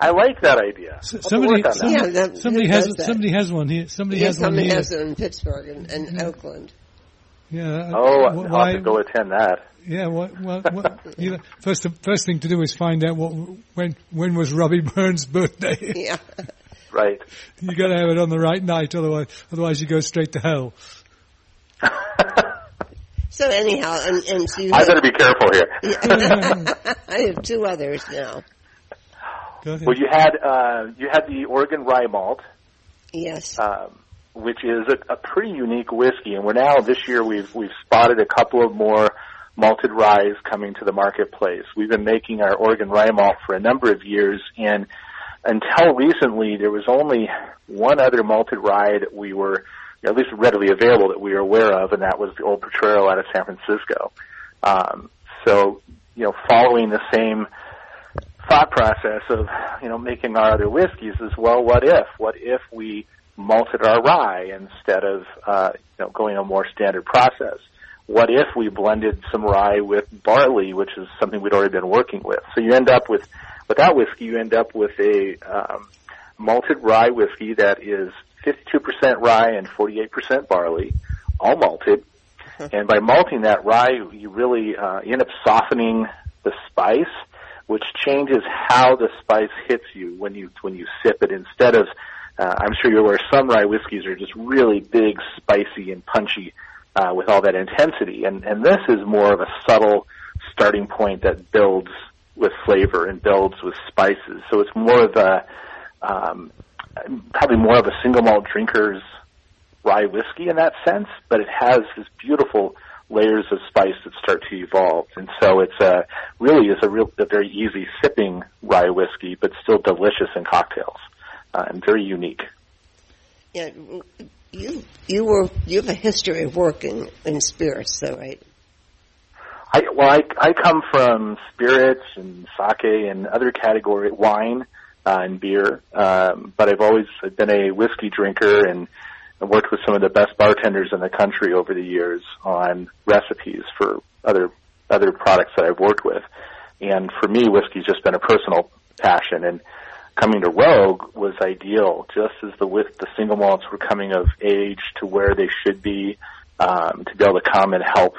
I like that idea. S- somebody, that. somebody, Yeah, that- somebody has that? somebody has one here. Somebody Yeah, has one somebody here. has it in Pittsburgh and, and Oakland. Yeah. Oh, uh, I'll why- have to go attend that. Yeah. What? What? what you, first, first thing to do is find out what when when was Robbie Burns' birthday. Yeah. Right. you got to have it on the right night, otherwise, otherwise you go straight to hell. So anyhow, and, and so you I have, better be careful here. I have two others now. Well, you had uh, you had the Oregon Rye Malt, Yes. um, which is a, a pretty unique whiskey, and we're now this year we've we've spotted a couple of more malted ryes coming to the marketplace. We've been making our Oregon Rye Malt for a number of years, and until recently, there was only one other malted rye that we were at least readily available that we were aware of, and that was the Old Potrero out of San Francisco. Um, so, you know, following the same thought process of you know making our other whiskeys is well, what if? What if we malted our rye instead of uh, you know going a more standard process? What if we blended some rye with barley, which is something we'd already been working with? So you end up with with that whiskey, you end up with a um, malted rye whiskey that is 52% rye and 48% barley, all malted. And by malting that rye, you really uh, end up softening the spice, which changes how the spice hits you when you when you sip it. Instead of, uh, I'm sure you're aware, some rye whiskeys are just really big, spicy, and punchy uh, with all that intensity, and and this is more of a subtle starting point that builds with flavor and builds with spices. So it's more of a um, probably more of a single malt drinker's rye whiskey in that sense, but it has this beautiful layers of spice that start to evolve. And so it's a really is a real a very easy sipping rye whiskey, but still delicious in cocktails uh, and very unique. Yeah. You you were you have a history of working in spirits, though, right? I well, I I come from spirits and sake and other category wine uh, and beer, um, but I've always been a whiskey drinker and worked with some of the best bartenders in the country over the years on recipes for other other products that I've worked with. And for me, whiskey's just been a personal passion. And coming to Rogue was ideal, just as the with the single malts were coming of age to where they should be, um, to be able to come and help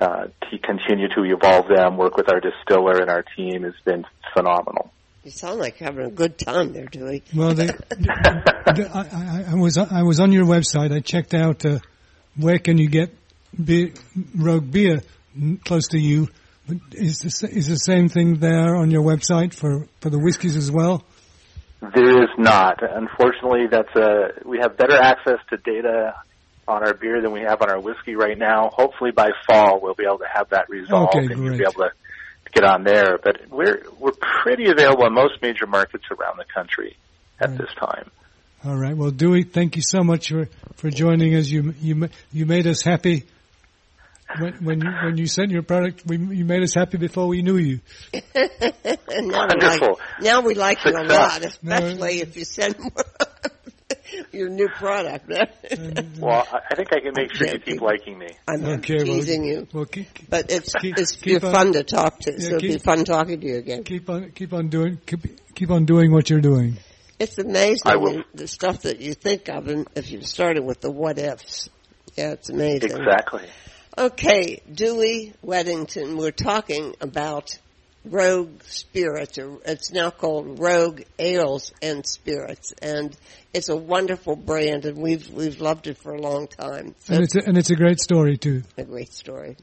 uh, to continue to evolve them, work with our distiller and our team has been phenomenal. You sound like you're having a good time there, Dewey. Well, they, the- I, I, I was I was on your website. I checked out uh, where can you get beer, rogue beer close to you. But is the, is the same thing there on your website for, for the whiskeys as well? There is not. Unfortunately, that's a we have better access to data on our beer than we have on our whiskey right now. Hopefully by fall we'll be able to have that resolved Okay, and you'll be able to get on there. But we're we're pretty available in most major markets around the country at Right. this time. All right. Well, Dewey, thank you so much for, for joining us. You you you made us happy when when you when you sent your product. We you made us happy before we knew you. And now we Wonderful. like, now we like you a lot, especially if you send your new product. Mm-hmm. Well, I I think I can make sure you keep liking me. I'm Okay. well, teasing you. Well, keep, But it's, Keep- it's keep you're on- fun to talk to, Yeah, so it'll be fun talking to you again. keep on keep on doing keep, keep on doing what you're doing. It's amazing I the stuff that you think of and if you started with the what ifs. Yeah, it's amazing. Exactly. Okay, Dewey Weddington, we're talking about Rogue Spirits, or it's now called Rogue Ales and Spirits, and it's a wonderful brand, and we've we've loved it for a long time. So And it's a, and it's a great story too. a great story.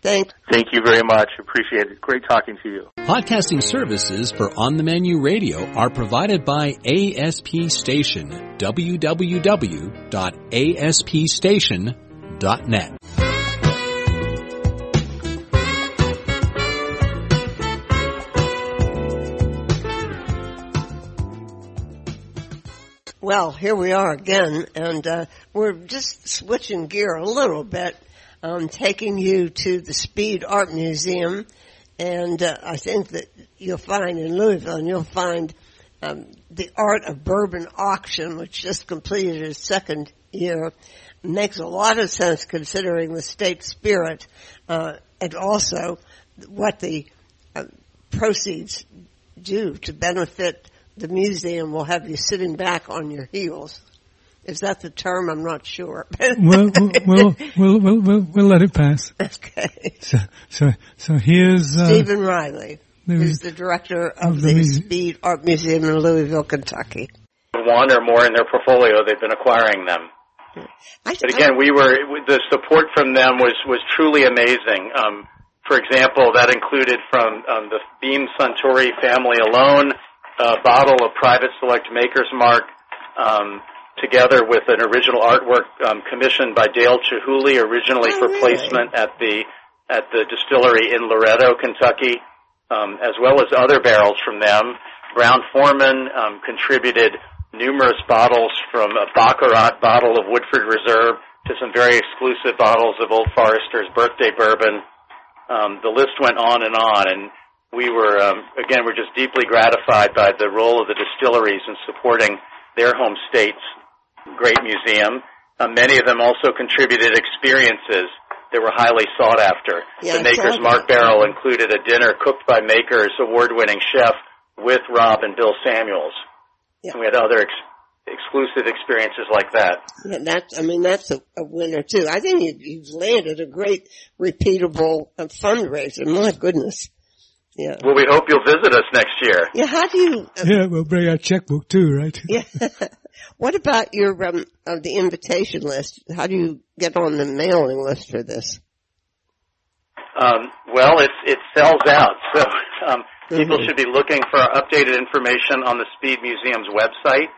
Thank Thank you very much. Appreciate it. Great talking to you. Podcasting services for On the Menu Radio are provided by ASP Station. www.aspstation.net. Well, here we are again, and uh, we're just switching gear a little bit, um, taking you to the Speed Art Museum, and uh, I think that you'll find in Louisville, and you'll find um, the Art of Bourbon auction, which just completed its second year, makes a lot of sense considering the state spirit, uh, and also what the uh, proceeds do to benefit the museum will have you sitting back on your heels. Is that the term? I'm not sure. Well, we'll, we'll, we'll, we'll, we'll let it pass. okay. So, so, so here's, uh, Stephen Reily, who's is- the director of, of the the, muse- Speed Art Museum in Louisville, Kentucky. one or more in their portfolio, they've been acquiring them. I, But again, we were the support from them was was truly amazing. Um, for example, that included from um, the Beam Suntory family alone a bottle of Private Select Maker's Mark, um, together with an original artwork um, commissioned by Dale Chihuly, originally Oh, for really? placement at the at the distillery in Loretto, Kentucky, um, as well as other barrels from them. Brown Forman um, contributed numerous bottles from a Baccarat bottle of Woodford Reserve to some very exclusive bottles of Old Forester's birthday bourbon. Um, the list went on and on, and we were um, again we're just deeply gratified by the role of the distilleries in supporting their home state's great museum. Uh, many of them also contributed experiences that were highly sought after. Yeah, the Maker's Mark. Barrel included a dinner cooked by Maker's award-winning chef with Rob and Bill Samuels. Yeah. And we had other ex- exclusive experiences like that. Yeah, that's, I mean, that's a, a winner too. I think you, you've landed a great repeatable uh, fundraiser. My goodness. Yeah. Well, we hope you'll visit us next year. Yeah, how do you, uh, Yeah, we'll bring our checkbook too, right? yeah. what about your, um, uh, the invitation list? How do you get on the mailing list for this? Um, well, it's, it sells out, so um, people Mhm. should be looking for updated information on the Speed Museum's website,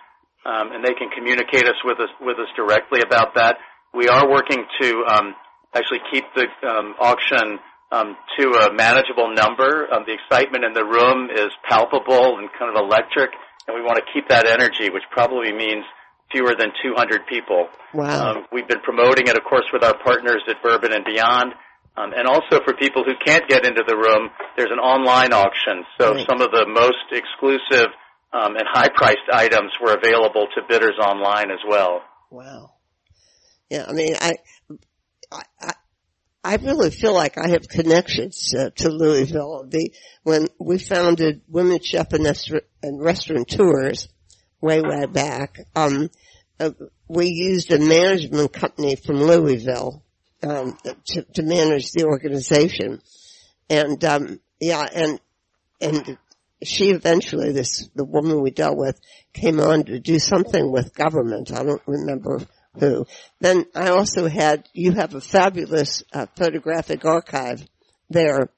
um, and they can communicate us with us with us directly about that. We are working to um, actually keep the um, auction um, to a manageable number. Um, the excitement in the room is palpable and kind of electric, and we want to keep that energy, which probably means fewer than 200 people. Wow. Um, we've been promoting it, of course, with our partners at Bourbon and Beyond. Um, and also for people who can't get into the room, there's an online auction. So Right. some of the most exclusive um, and high-priced items were available to bidders online as well. Wow. Yeah, I mean, I, I, I, really feel like I have connections uh, to Louisville. The when we founded Women Chef and, Restaur- and Restaurateurs way way back, um, uh, we used a management company from Louisville um, to, to manage the organization, and um, yeah, and and she eventually, this the woman we dealt with, came on to do something with government. I don't remember who. Then I also had you have a fabulous uh, photographic archive there,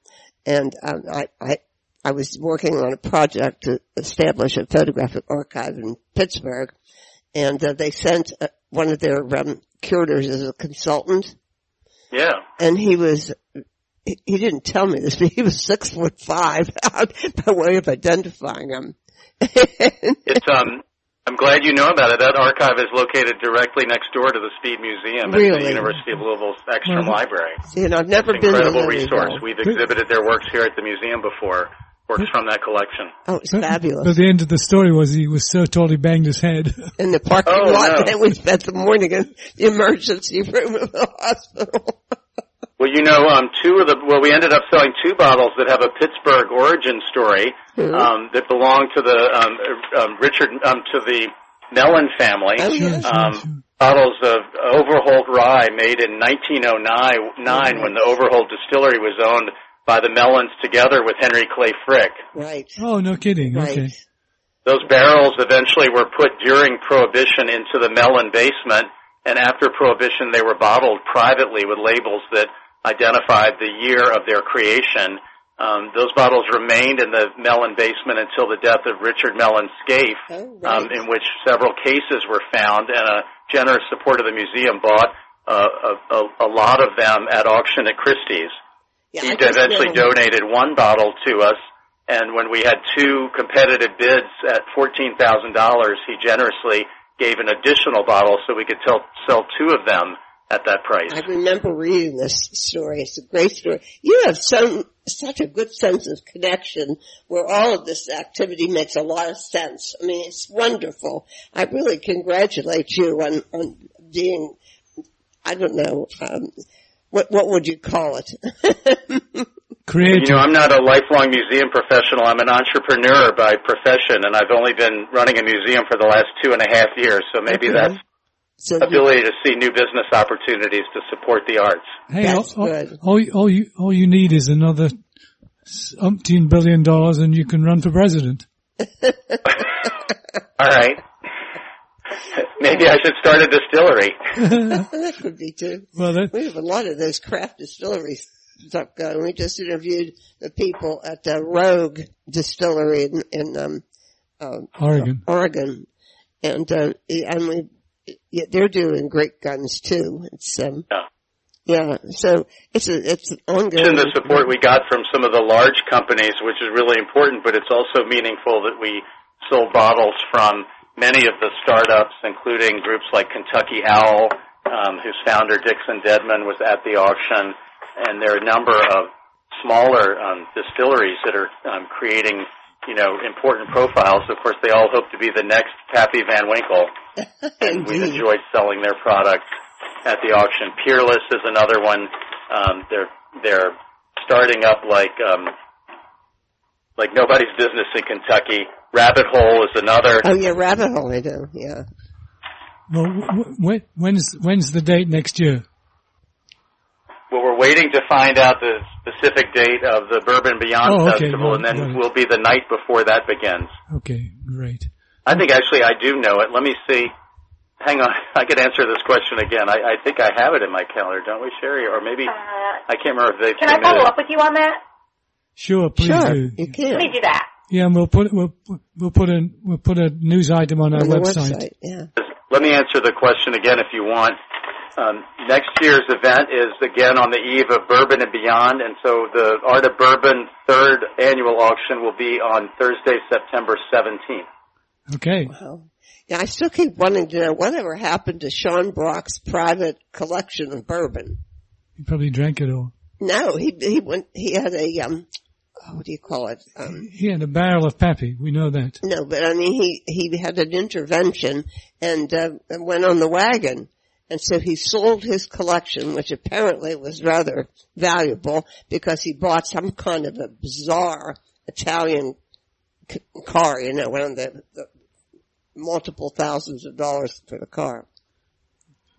and um, I, I I was working on a project to establish a photographic archive in Pittsburgh, and uh, they sent uh, one of their um, curators as a consultant Yeah. and he was he he didn't tell me this, but he was six foot five by way of identifying him. It's um. I'm glad you know about it. That archive is located directly next door to the Speed Museum at Really? the University of Louisville's Ekstrom Mhm. Library. you know, I've never It's been an incredible Louisville. resource. We've exhibited their works here at the museum before. Works from that collection. Oh, it's But, fabulous. but the end of the story was he was so tall he banged his head. in the parking Oh, lot, no. and we spent the morning in the emergency room of the hospital. Well, you know, um, two of the well, we ended up selling two bottles that have a Pittsburgh origin story Mhm. um, that belong to the um, uh, um, Richard um, to the Mellon family. Oh, yeah. Sure, Um, sure. bottles of Overholt rye made in 1909 when the Overholt distillery was owned by the Mellons together with Henry Clay Frick. Right. Oh, no kidding. Right. Okay. Those barrels eventually were put during Prohibition into the Mellon basement, and after Prohibition they were bottled privately with labels that identified the year of their creation. Um, those bottles remained in the Mellon basement until the death of Richard Mellon Scaife, Oh, right. um, in which several cases were found, and a generous support of the museum bought uh, a, a, a lot of them at auction at Christie's. Yeah, He eventually know- donated one bottle to us, and when we had two competitive bids at fourteen thousand dollars, he generously gave an additional bottle so we could tell, sell two of them at that price. I remember reading this story. It's a great story. You have some such a good sense of connection where all of this activity makes a lot of sense. I mean, it's wonderful. I really congratulate you on on being. I don't know. Um, what what would you call it? Creative. You know, I'm not a lifelong museum professional. I'm an entrepreneur by profession, and I've only been running a museum for the last two and a half years. So maybe Okay. that's so ability to see new business opportunities to support the arts. hey, That's all, all- good. all, you- all you all you need is another umpteen billion dollars, and you can run for president. All right. Maybe I should start a distillery. that could be too. Well, that, We have a lot of those craft distilleries stuff going. We just interviewed the people at the Rogue Distillery in, in um, uh, Oregon. Oregon, and uh, and we yeah, they're doing great guns too. It's um, Yeah. yeah. So it's a it's an ongoing. And the support we got from some of the large companies, which is really important, but it's also meaningful that we sold bottles from many of the startups, including groups like Kentucky Owl, um, whose founder Dixon Dedman was at the auction, and there are a number of smaller um, distilleries that are um, creating, you know, important profiles. Of course, they all hope to be the next Pappy Van Winkle, and we've enjoyed selling their products at the auction. Peerless is another one. Um, they're they're starting up like um, like nobody's business in Kentucky. Rabbit Hole is another. Oh yeah, rabbit hole. I do. Yeah. Well, w- w- when's when's the date next year? Well, we're waiting to find out the specific date of the Bourbon Beyond Oh, okay. Festival, and Got then it. will be the night before that begins. Okay, great. I think actually I do know it. Let me see. Hang on, I could answer this question again. I, I think I have it in my calendar, don't we, Sherry? Or maybe Uh, I can't remember if they've can I follow up with you on that? Sure, please Sure, do. you can. Let me do that. Yeah, and we'll put we'll we'll put a we'll put a news item on our on the website. website. Yeah. Let me answer the question again if you want. Um, next year's event is again on the eve of Bourbon and Beyond, and so the Art of Bourbon third annual auction will be on Thursday, September 17th. Okay. Wow. Yeah, I still keep wanting to know whatever happened to Sean Brock's private collection of bourbon. He probably drank it all. No, he he went. He had a um. oh, What do you call it? Um, He had a barrel of Pappy. We know that. no, but I mean, he he had an intervention and, uh, and went on the wagon, and so he sold his collection, which apparently was rather valuable because he bought some kind of a bizarre Italian c- car. You know, one of the, the multiple thousands of dollars for the car.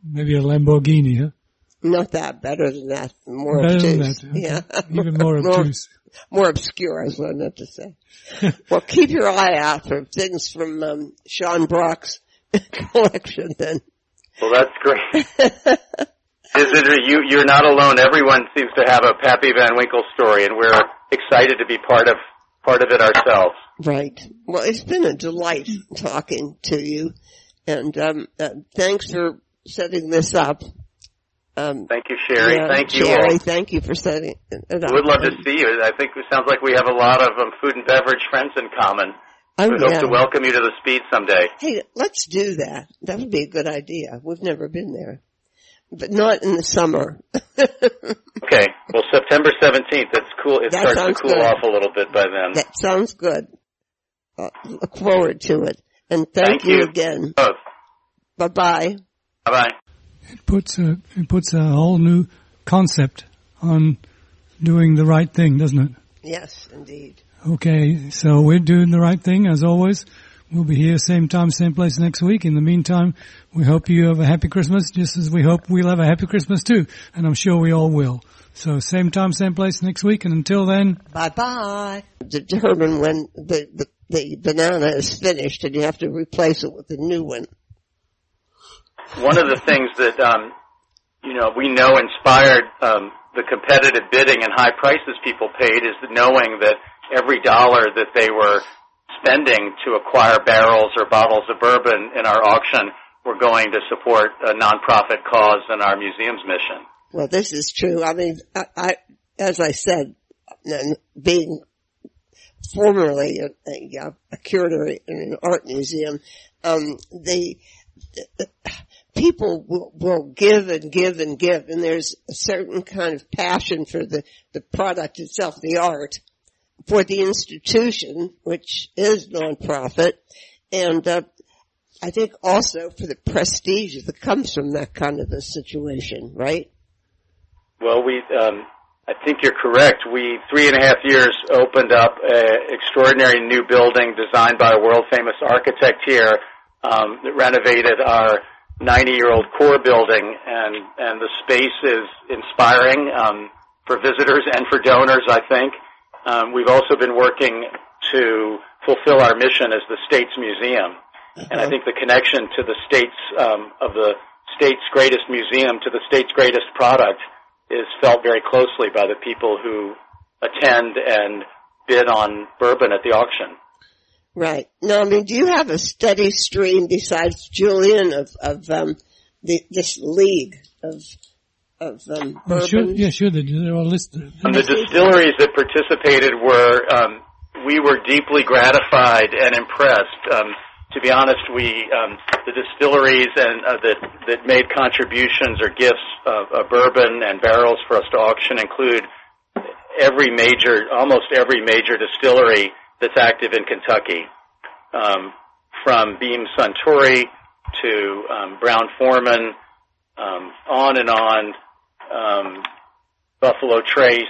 Maybe a Lamborghini, huh? Not that, better than that, more Better than that. okay. Yeah, Even more obtuse. more obscure, is what I meant to say. well, keep your eye out for things from um, Sean Brock's collection. Then, Well, that's great. Is it, you, you're not alone. Everyone seems to have a Pappy Van Winkle story, and we're excited to be part of part of it ourselves. right? Well, it's been a delight talking to you, and um, uh, thanks for setting this up. Um, Thank you, Sherry. yeah, Thank you Sherry, all. Thank you for setting it up. Would love to see you. I think it sounds like we have a lot of um, food and beverage friends in common. Oh, We hope to welcome you to the speed someday. Hey, let's do that. That would be a good idea. We've never been there, but not in the summer. Okay. Well, September 17th. It's cool. It That starts to cool good. off a little bit by then. That sounds good. Uh, look forward to it. And thank, Thank you you. again. Both. Bye bye. Bye bye. It puts a it puts a whole new concept on doing the right thing, doesn't it? Yes, indeed. Okay, so we're doing the right thing as always. We'll be here same time, same place next week. In the meantime, we hope you have a happy Christmas, just as we hope we'll have a happy Christmas too. And I'm sure we all will. So same time, same place next week. And until then, Bye bye. Determine when the, the, the banana is finished and you have to replace it with a new one. One of the things that um, you know we know inspired um, the competitive bidding and high prices people paid is knowing that every dollar that they were spending to acquire barrels or bottles of bourbon in our auction were going to support a nonprofit cause and our museum's mission. Well, this is true. I mean, I, I as I said, being formerly a, a, a curator in an art museum, um, the, the people will, will give and give and give, and there's a certain kind of passion for the the product itself, the art, for the institution, which is nonprofit, and uh, I think also for the prestige that comes from that kind of a situation, right? Well, we, um, I think you're correct. We three and a half years opened up an extraordinary new building designed by a world famous architect here um, that renovated our 90 year old core building, and and the space is inspiring um, for visitors and for donors. I think um, we've also been working to fulfill our mission as the state's museum, and I uh-huh. think the connection to the state's um, of the state's greatest museum to the state's greatest product is felt very closely by the people who attend and bid on bourbon at the auction. Right. Now, I mean, do you have a steady stream besides Julian of, of, um, the, this league of, of, oh, sure, yeah, sure, they're all listed. And the distilleries that participated were, um, we were deeply gratified and impressed. Um, to be honest, we um, the distilleries and uh, that that made contributions or gifts of, of bourbon and barrels for us to auction include every major, almost every major distillery that's active in Kentucky, um, from Beam Suntory to um, Brown Forman, um, on and on, um, Buffalo Trace.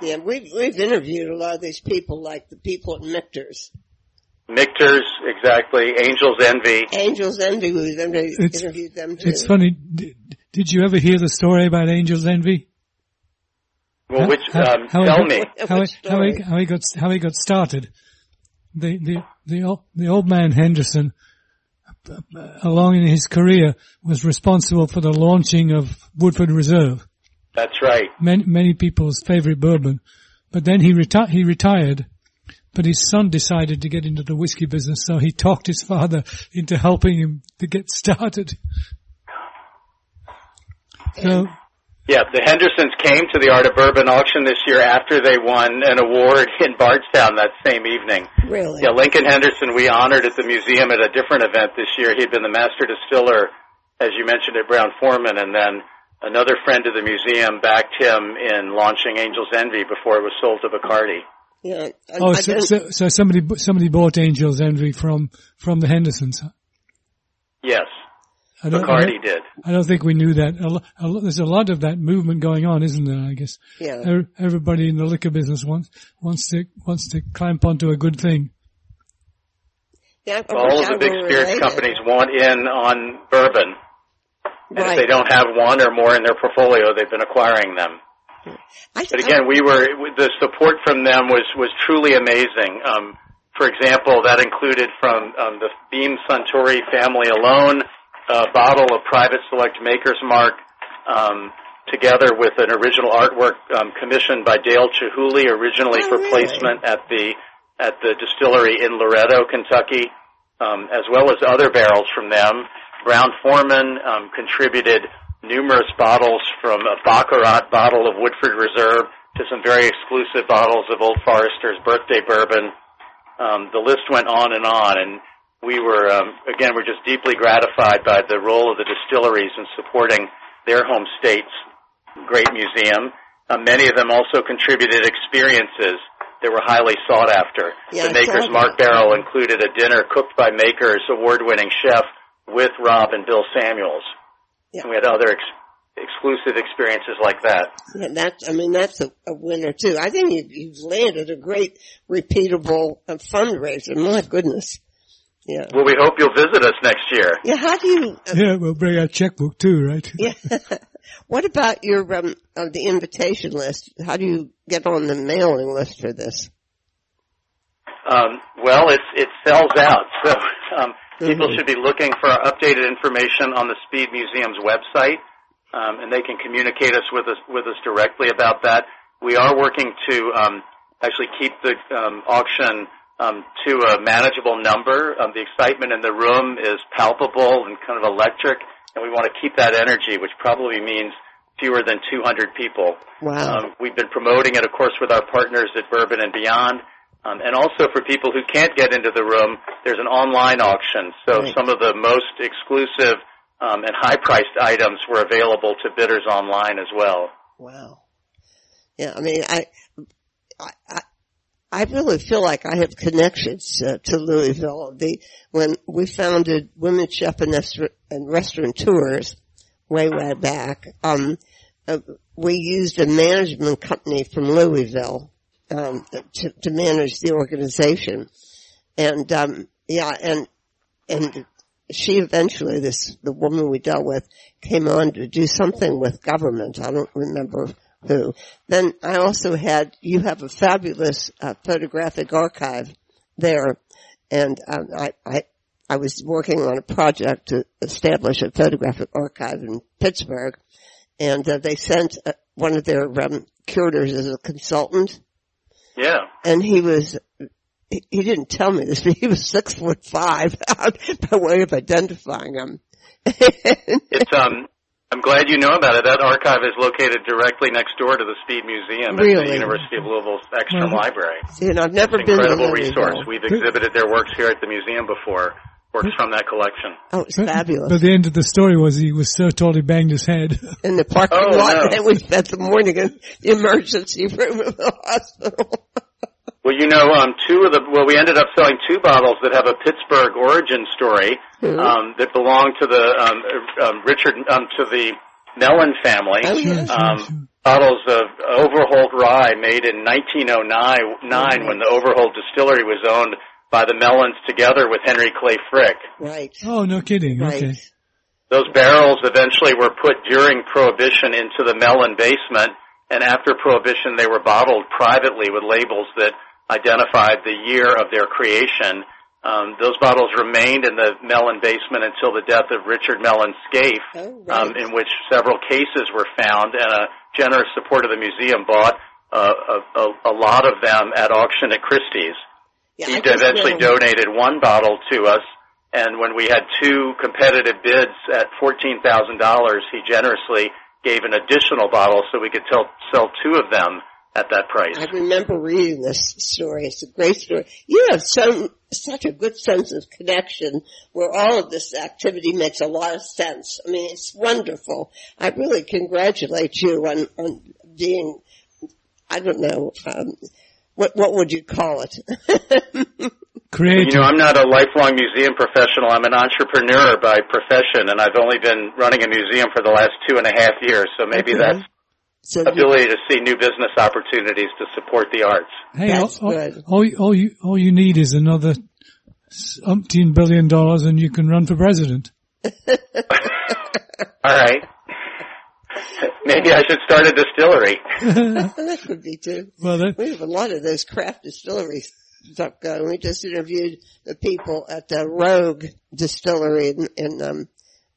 Yeah, we've we've interviewed a lot of these people, like the people at Michter's. Michter's, exactly. Angels Envy. Angels Envy, we've interviewed them too. It's funny. Did, did you ever hear the story about Angels Envy? Well, which how, um, how tell he, me how, he, how, he, how he got how he got started. The the the old, the old man Henderson, Uh, along in his career, was responsible for the launching of Woodford Reserve. That's right. Many many people's favorite bourbon, but then he reti- he retired. But his son decided to get into the whiskey business, so he talked his father into helping him to get started. So yeah, the Hendersons came to the Art of Bourbon auction this year after they won an award in Bardstown that same evening. Really? Yeah, Lincoln Henderson we honored at the museum at a different event this year. He'd been the master distiller, as you mentioned, at Brown Forman, and then another friend of the museum backed him in launching Angel's Envy before it was sold to Bacardi. Yeah. I, oh, so, so, so somebody somebody bought Angel's Envy from from the Hendersons. Yes. I don't, Bacardi I did. I don't think we knew that. A, a, there's a lot of that movement going on, isn't there? I guess. Yeah. Everybody in the liquor business wants wants to wants to clamp onto a good thing. Yeah, all of the big spirits companies want in on bourbon. And right. if they don't have one or more in their portfolio, they've been acquiring them. I, but again, I, we were the support from them was was truly amazing. Um, for example, that included from um, the Beam Suntory family alone a bottle of Private Select Maker's Mark, um, together with an original artwork um, commissioned by Dale Chihuly, originally oh, for really? placement at the at the distillery in Loretto, Kentucky, um, as well as other barrels from them. Brown Forman um, contributed numerous bottles from a Baccarat bottle of Woodford Reserve to some very exclusive bottles of Old Forester's birthday bourbon. Um, the list went on and on, and we were um, again we're just deeply gratified by the role of the distilleries in supporting their home state's great museum. Uh, many of them also contributed experiences that were highly sought after. Yeah, the Maker's Mark Barrel included a dinner cooked by Maker's award-winning chef with Rob and Bill Samuels. Yeah. And we had other ex- exclusive experiences like that. Yeah, that's, I mean, that's a, a winner too. I think you've, you've landed a great, repeatable uh, fundraiser. My goodness. Yeah. Well, we hope you'll visit us next year. Yeah. How do you? Uh, Yeah, we'll bring our checkbook too, right? yeah. what about your um uh, the invitation list? How do you get on the mailing list for this? Um, well, it's, it sells out, so um, people Mhm. should be looking for our updated information on the Speed Museum's website, um, and they can communicate us with us with us directly about that. We are working to um, actually keep the um, auction um, to a manageable number. Um, the excitement in the room is palpable and kind of electric, and we want to keep that energy, which probably means fewer than 200 people. Wow. Um, we've been promoting it, of course, with our partners at Bourbon and Beyond. Um, and also for people who can't get into the room, there's an online auction. So Right. some of the most exclusive um, and high-priced items were available to bidders online as well. Wow. Yeah, I mean, I, I, I, really feel like I have connections uh, to Louisville. The when we founded Women Chef and, Restaur- and way way back, um, uh, we used a management company from Louisville um, to, to manage the organization, and um, yeah, and and she eventually, this the woman we dealt with, came on to do something with government. I don't remember who. Then I also had you have a fabulous uh, photographic archive there, and um, I, I I was working on a project to establish a photographic archive in Pittsburgh, and uh, they sent uh, one of their um, curators as a consultant Yeah. and he was he didn't tell me this, but he was six foot five by way of identifying him. It's um I'm glad you know about it. That archive is located directly next door to the Speed Museum at the University of Louisville's Ekstrom. Library. you know, I've never It's been an incredible Louisville. resource. We've exhibited their works here at the museum before. Works from that collection. Oh, it's But, fabulous. but the end of the story was he was so tall he banged his head. in the parking Oh, lot, no. and we spent the morning in the emergency room of the hospital. Well, you know, um, two of the well, we ended up selling two bottles that have a Pittsburgh origin story Mhm. um, that belong to the um, uh, um, Richard um, to the Mellon family. Oh, yeah. Um, bottles of Overholt rye made in 1909 when the Overholt distillery was owned by the Mellons together with Henry Clay Frick. right, Oh, no kidding. right. Okay. Those barrels eventually were put during Prohibition into the Mellon basement, and after Prohibition they were bottled privately with labels that identified the year of their creation. Um, those bottles remained in the Mellon basement until the death of Richard Mellon Scaife, Oh, right. um, in which several cases were found, and a generous support of the museum bought uh, a, a, a lot of them at auction at Christie's. Yeah, He eventually donated one bottle to us, and when we had two competitive bids at fourteen thousand dollars, he generously gave an additional bottle so we could tell, sell two of them at that price. I remember reading this story. It's a great story. You have some such a good sense of connection where all of this activity makes a lot of sense. I mean, it's wonderful. I really congratulate you on on being. I don't know. Um, what what would you call it? Creative. You know, I'm not a lifelong museum professional. I'm an entrepreneur by profession, and I've only been running a museum for the last two and a half years. So maybe Okay. that's so ability to see new business opportunities to support the arts. hey, That's all, all- good. all, you- all you all you need is another umpteen billion dollars, and you can run for president. All right. Maybe I should start a distillery. that could be too. Well, that, We have a lot of those craft distilleries stuff going. We just interviewed the people at the Rogue Distillery in, in um,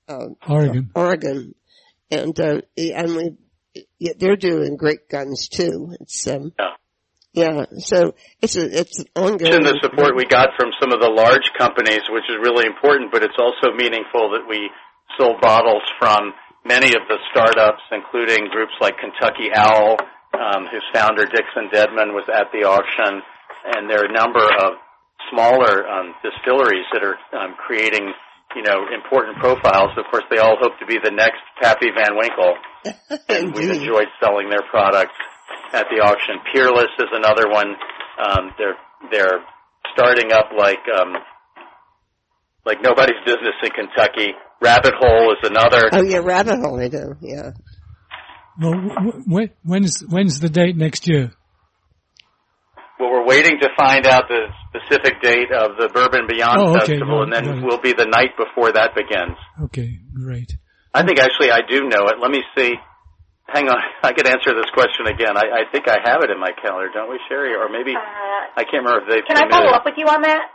um, Oregon. Oregon, and uh, and we yeah, they're doing great guns too. It's um, Yeah. yeah. So it's a it's ongoing. mention the support we got from some of the large companies, which is really important, but it's also meaningful that we sold bottles from many of the startups, including groups like Kentucky Owl, um, whose founder Dixon Dedman was at the auction, and there are a number of smaller um, distilleries that are um, creating, you know, important profiles. Of course, they all hope to be the next Pappy Van Winkle, and we've enjoyed selling their products at the auction. Peerless is another one. Um, they're they're starting up like um, like nobody's business in Kentucky. Rabbit Hole is another. Oh yeah, rabbit hole. I do. Yeah. Well, w- w- when's when's the date next year? Well, we're waiting to find out the specific date of the Bourbon Beyond Oh, okay. Festival, and Got then it. will be the night before that begins. Okay, great. I think actually I do know it. Let me see. Hang on, I could answer this question again. I, I think I have it in my calendar, don't we, Sherry? Or maybe Uh, I can't remember if they've can I follow it. up with you on that?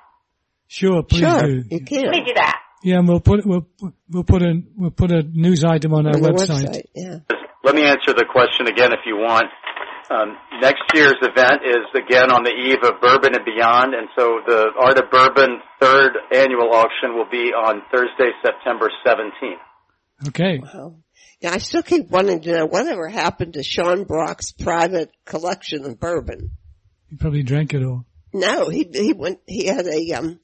Sure, please Sure, do. you can. Let me do that. Yeah, and we'll put we'll we'll put a we'll put a news item on our On the website. website, yeah. Let me answer the question again if you want. Um, next year's event is again on the eve of Bourbon and Beyond, and so the Art of Bourbon third annual auction will be on Thursday, September 17th. Okay. Wow. Yeah, I still keep wanting to know whatever happened to Sean Brock's private collection of bourbon. He probably drank it all. No, he he went. He had a um,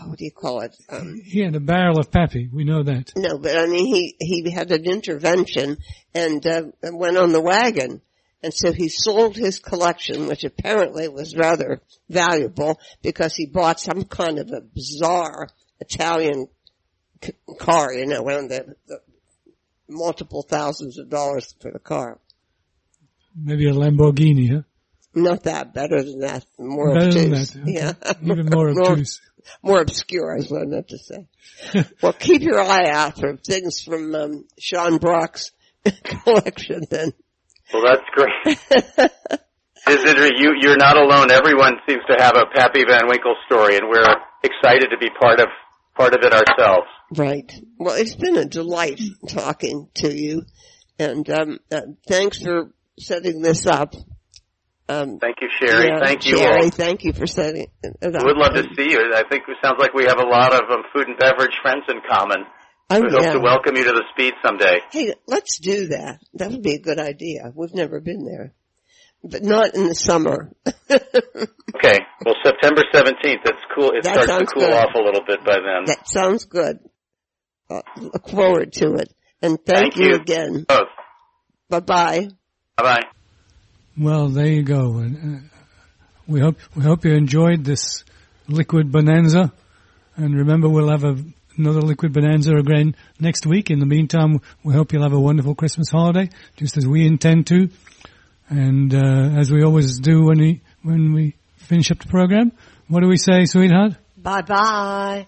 oh, what do you call it? Um, He had a barrel of Pappy. We know that. no, but I mean, he he had an intervention and, uh, and went on the wagon, and so he sold his collection, which apparently was rather valuable because he bought some kind of a bizarre Italian c- car. You know, one of the, the multiple thousands of dollars for the car. Maybe a Lamborghini, huh? Not that, better than that, more Better than that. okay. Yeah, Even more obtuse. more obscure is what I meant to say. well, keep your eye out for things from um, Sean Brock's collection. Then Well, that's great. Is it, you, you're not alone. Everyone seems to have a Pappy Van Winkle story, and we're excited to be part of part of it ourselves. right. Well, it's been a delight talking to you, and um, uh, thanks for setting this up. Um, Thank you, Sherry. yeah, Thank you Sherry, all. Thank you for setting it up. We would love to see you. I think it sounds like we have a lot of um, food and beverage friends in common. We hope yeah. to welcome you to the speed someday. Hey, let's do that. That would be a good idea. We've never been there, but not in the summer. Okay. Well, September 17th. It's cool. It That starts to cool good. off a little bit by then. That sounds good. Uh, look forward to it. And thank, Thank you. again. Both. Bye bye. Bye bye. Well, there you go. Uh, we hope we hope you enjoyed this liquid bonanza. And remember, we'll have a, another liquid bonanza again next week. In the meantime, we hope you'll have a wonderful Christmas holiday, just as we intend to. And uh, as we always do when we when we finish up the program, what do we say, sweetheart? Bye bye.